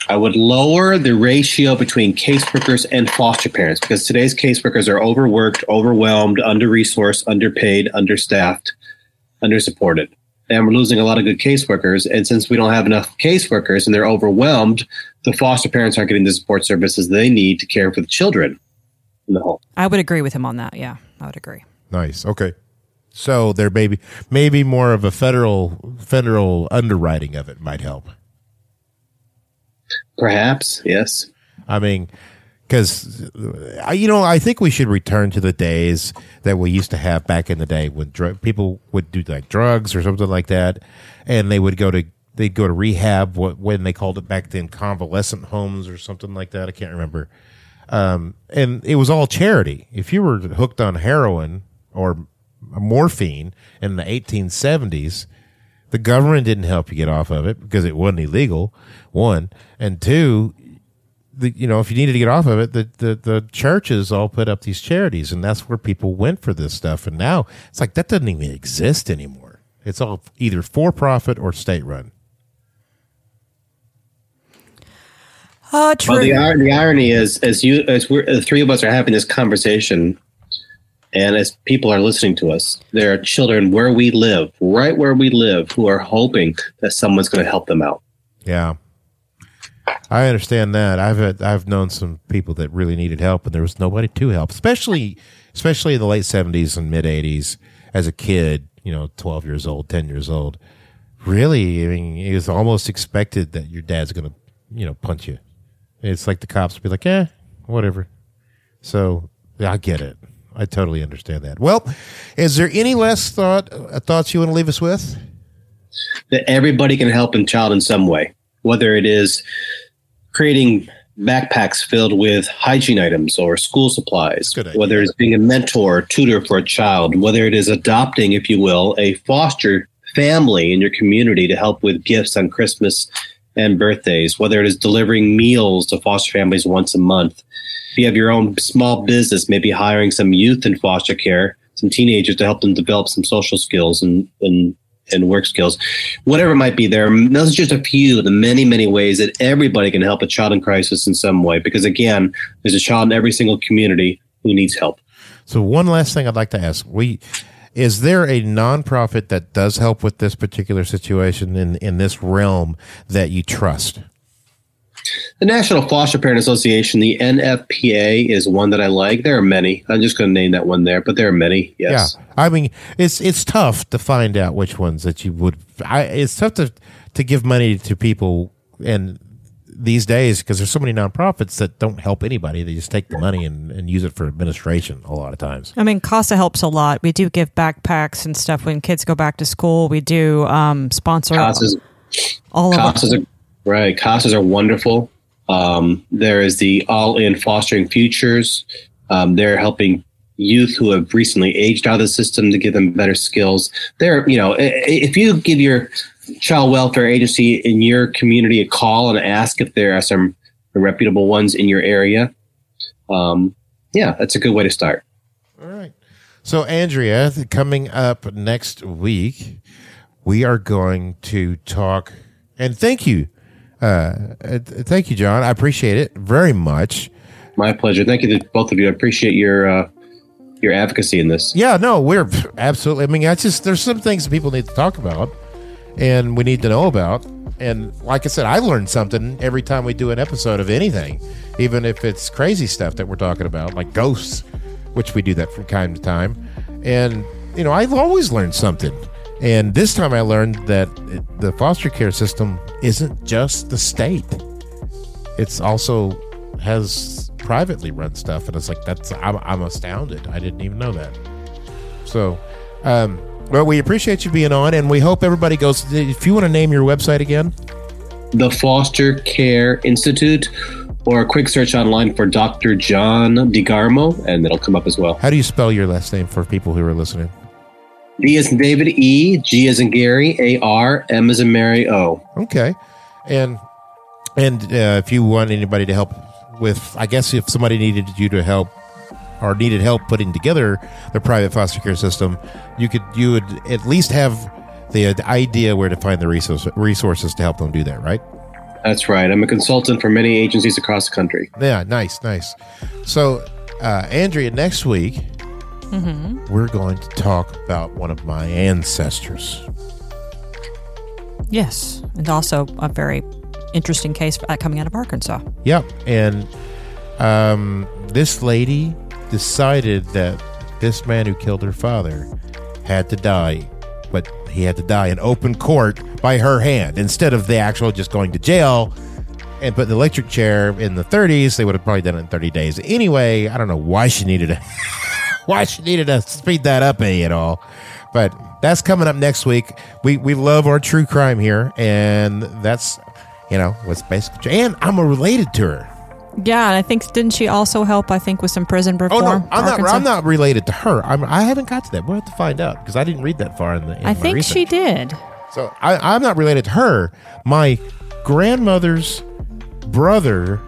[SPEAKER 2] I would lower the ratio between caseworkers and foster parents because today's caseworkers are overworked, overwhelmed, under resourced, underpaid, understaffed, undersupported. And we're losing a lot of good caseworkers. And since we don't have enough caseworkers and they're overwhelmed, the foster parents aren't getting the support services they need to care for the children in the home.
[SPEAKER 3] I would agree with him on that. Yeah, I would agree.
[SPEAKER 1] Nice. Okay. So there maybe maybe more of a federal federal underwriting of it might help.
[SPEAKER 2] Perhaps, yes.
[SPEAKER 1] I mean, because you know, I think we should return to the days that we used to have back in the day when people would do like drugs or something like that, and they would go to they'd go to rehab. When they called it back then, convalescent homes or something like that. I can't remember. Um, and it was all charity. If you were hooked on heroin or morphine in the 1870s, the government didn't help you get off of it because it wasn't illegal. One and two, the, you know, if you needed to get off of it, the, the, the churches all put up these charities, and that's where people went for this stuff. And now it's like that doesn't even exist anymore. It's all either for profit or state run.
[SPEAKER 3] Uh, true.
[SPEAKER 2] Well, the, the irony is, as you, as we're the three of us are having this conversation, and as people are listening to us, there are children where we live, right where we live, who are hoping that someone's going to help them out.
[SPEAKER 1] Yeah. I understand that. I've I've known some people that really needed help, and there was nobody to help, especially especially in the late seventies and mid eighties. As a kid, you know, twelve years old, ten years old, really, I mean, it was almost expected that your dad's going to, you know, punch you. It's like the cops would be like, "Eh, whatever." So I get it. I totally understand that. Well, is there any last thought uh, thoughts you want to leave us with?
[SPEAKER 2] That everybody can help a child in some way, whether it is creating backpacks filled with hygiene items or school supplies, whether it's being a mentor or tutor for a child, whether it is adopting, if you will, a foster family in your community to help with gifts on Christmas and birthdays, whether it is delivering meals to foster families once a month. If you have your own small business, maybe hiring some youth in foster care, some teenagers to help them develop some social skills and, and, and work skills, whatever it might be there. Those are just a few of the many, many ways that everybody can help a child in crisis in some way. Because again, there's a child in every single community who needs help.
[SPEAKER 1] So one last thing I'd like to ask: We is there a nonprofit that does help with this particular situation in in this realm that you trust?
[SPEAKER 2] The National Foster Parent Association, the NFPA, is one that I like. There are many. I'm just going to name that one there, but there are many. Yes.
[SPEAKER 1] Yeah, I mean, it's it's tough to find out which ones that you would. I, it's tough to to give money to people and these days because there's so many nonprofits that don't help anybody. They just take the money and, and use it for administration a lot of times.
[SPEAKER 3] I mean, CASA helps a lot. We do give backpacks and stuff when kids go back to school. We do um, sponsor
[SPEAKER 2] CASA's, all of CASA's are, right. CASA's are wonderful. Um, there is the All In Fostering Futures. Um, they're helping youth who have recently aged out of the system to give them better skills. There, you know, if you give your child welfare agency in your community a call and ask if there are some reputable ones in your area. Um, yeah, that's a good way to start.
[SPEAKER 1] All right. So, Andrea, coming up next week, we are going to talk, and thank you. Uh, thank you, John. I appreciate it very much.
[SPEAKER 2] My pleasure. Thank you to both of you. I appreciate your uh, your advocacy in this.
[SPEAKER 1] Yeah, no, we're absolutely. I mean, I just there's some things that people need to talk about and we need to know about. And like I said, I learn something every time we do an episode of anything, even if it's crazy stuff that we're talking about, like ghosts, which we do that from time to time. And, you know, I've always learned something. And this time I learned that it, the foster care system isn't just the state, it's also has privately run stuff. And it's like, that's, I'm, I'm astounded. I didn't even know that. So, um, well, we appreciate you being on, and we hope everybody goes. If you want to name your website again,
[SPEAKER 2] the Foster Care Institute, or a quick search online for Dr. John DeGarmo, and it'll come up as well.
[SPEAKER 1] How do you spell your last name for people who are listening?
[SPEAKER 2] D as in David E, G as in Gary, A R, M as in Mary O.
[SPEAKER 1] Okay, and and uh, if you want anybody to help with, I guess if somebody needed you to help or needed help putting together the private foster care system, you could you would at least have the idea where to find the resource, resources to help them do that, right?
[SPEAKER 2] That's right. I'm a consultant for many agencies across the country.
[SPEAKER 1] Yeah, nice, nice. So, uh, Andrea, next week mm-hmm. we're going to talk about one of my ancestors.
[SPEAKER 3] Yes, and also a very interesting case coming out of Arkansas.
[SPEAKER 1] Yep, and um, this lady decided that this man who killed her father had to die, but he had to die in open court by her hand instead of the actual just going to jail and put the electric chair in the 30s. They would have probably done it in 30 days anyway. I don't know why she needed to why she needed to speed that up any at all, but that's coming up next week. We we love our true crime here, and that's you know what's basically. And I'm related to her.
[SPEAKER 3] Yeah, and I think didn't she also help? I think with some prison reform.
[SPEAKER 1] Oh no, I'm not. I'm not related to her. I'm, I haven't got to that. We'll have to find out because I didn't read that far in the. In
[SPEAKER 3] I think
[SPEAKER 1] research.
[SPEAKER 3] she did.
[SPEAKER 1] So I, I'm not related to her. My grandmother's brother.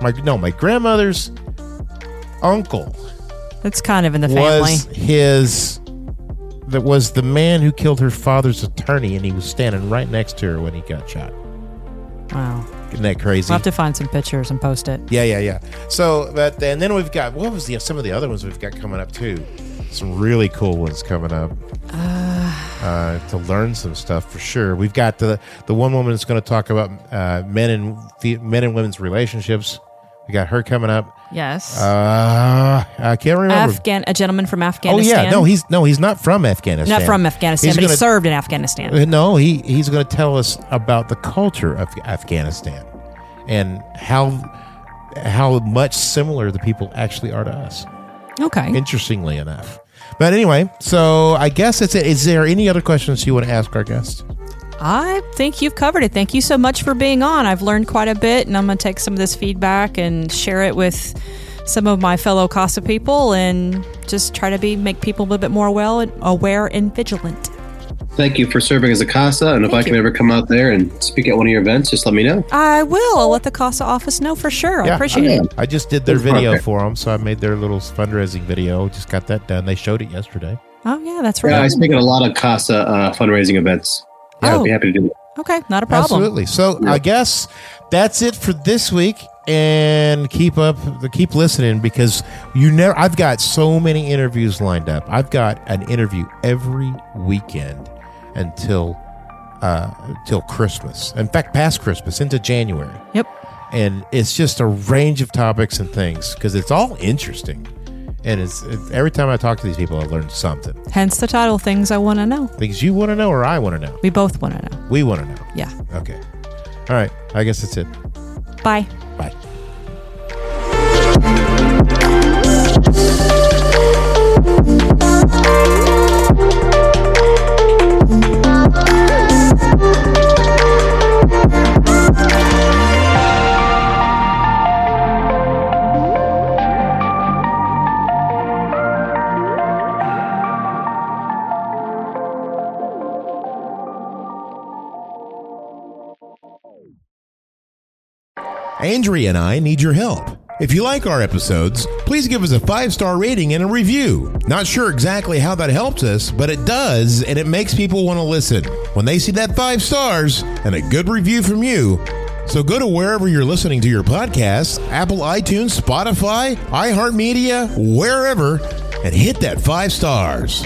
[SPEAKER 1] My no, my grandmother's uncle.
[SPEAKER 3] That's kind of in the family.
[SPEAKER 1] Was his that was the man who killed her father's attorney, and he was standing right next to her when he got shot.
[SPEAKER 3] Wow.
[SPEAKER 1] Isn't that crazy?
[SPEAKER 3] We'll have to find some pictures and post it.
[SPEAKER 1] Yeah, yeah, yeah. So, but and then we've got what was the some of the other ones we've got coming up too. Some really cool ones coming up. Uh, uh, to learn some stuff for sure. We've got the the one woman that's going to talk about uh, men and men and women's relationships. We got her coming up.
[SPEAKER 3] Yes.
[SPEAKER 1] Uh, I can't remember.
[SPEAKER 3] Afghan, a gentleman from Afghanistan.
[SPEAKER 1] Oh yeah, no, he's no, he's not from Afghanistan.
[SPEAKER 3] Not from Afghanistan, he's but gonna, he served in Afghanistan.
[SPEAKER 1] Uh, no, he he's going to tell us about the culture of Afghanistan and how how much similar the people actually are to us.
[SPEAKER 3] Okay.
[SPEAKER 1] Interestingly enough. But anyway, so I guess it's it. Is there any other questions you want to ask our guest?
[SPEAKER 3] I think you've covered it. Thank you so much for being on. I've learned quite a bit, and I'm going to take some of this feedback and share it with some of my fellow CASA people, and just try to be make people a little bit more well aware and vigilant.
[SPEAKER 2] thank you for serving as a CASA. And if
[SPEAKER 3] Thank
[SPEAKER 2] I can
[SPEAKER 3] you.
[SPEAKER 2] ever come out there and speak at one of your events, just let me know.
[SPEAKER 3] I will. I'll let the CASA office know for sure. I appreciate
[SPEAKER 2] Yeah.
[SPEAKER 3] it.
[SPEAKER 1] I just did their video
[SPEAKER 2] perfect.
[SPEAKER 1] for them, so I made their little fundraising video. Just got that done. They showed it yesterday.
[SPEAKER 3] Oh yeah, that's right.
[SPEAKER 2] Yeah, I speak at a lot of CASA uh, fundraising events. Yeah,
[SPEAKER 3] Oh.
[SPEAKER 2] I'd be happy to do it.
[SPEAKER 3] Okay, not a problem.
[SPEAKER 1] Absolutely. So I guess that's it for this week. And keep up, keep listening because you never. I've got so many interviews lined up. I've got an interview every weekend until uh, till Christmas. In fact, past Christmas into January.
[SPEAKER 3] Yep.
[SPEAKER 1] and it's just a range of topics and things because it's all interesting. And it's, it's every time I talk to these people, I learn something
[SPEAKER 3] Hence the title, Things I Want to Know.
[SPEAKER 1] Things you want to know or I want to know.
[SPEAKER 3] We both want to know.
[SPEAKER 1] We want to know.
[SPEAKER 3] Yeah.
[SPEAKER 1] Okay. All right. I guess that's it.
[SPEAKER 3] Bye.
[SPEAKER 1] Bye. Andrea and I need your help. If you like our episodes, please give us a five star rating and a review. Not sure exactly how that helps us, but it does, and it makes people want to listen when they see that five stars and a good review from you. So go to wherever you're listening to your podcasts Apple, iTunes, Spotify, iHeartMedia, wherever and hit that five stars.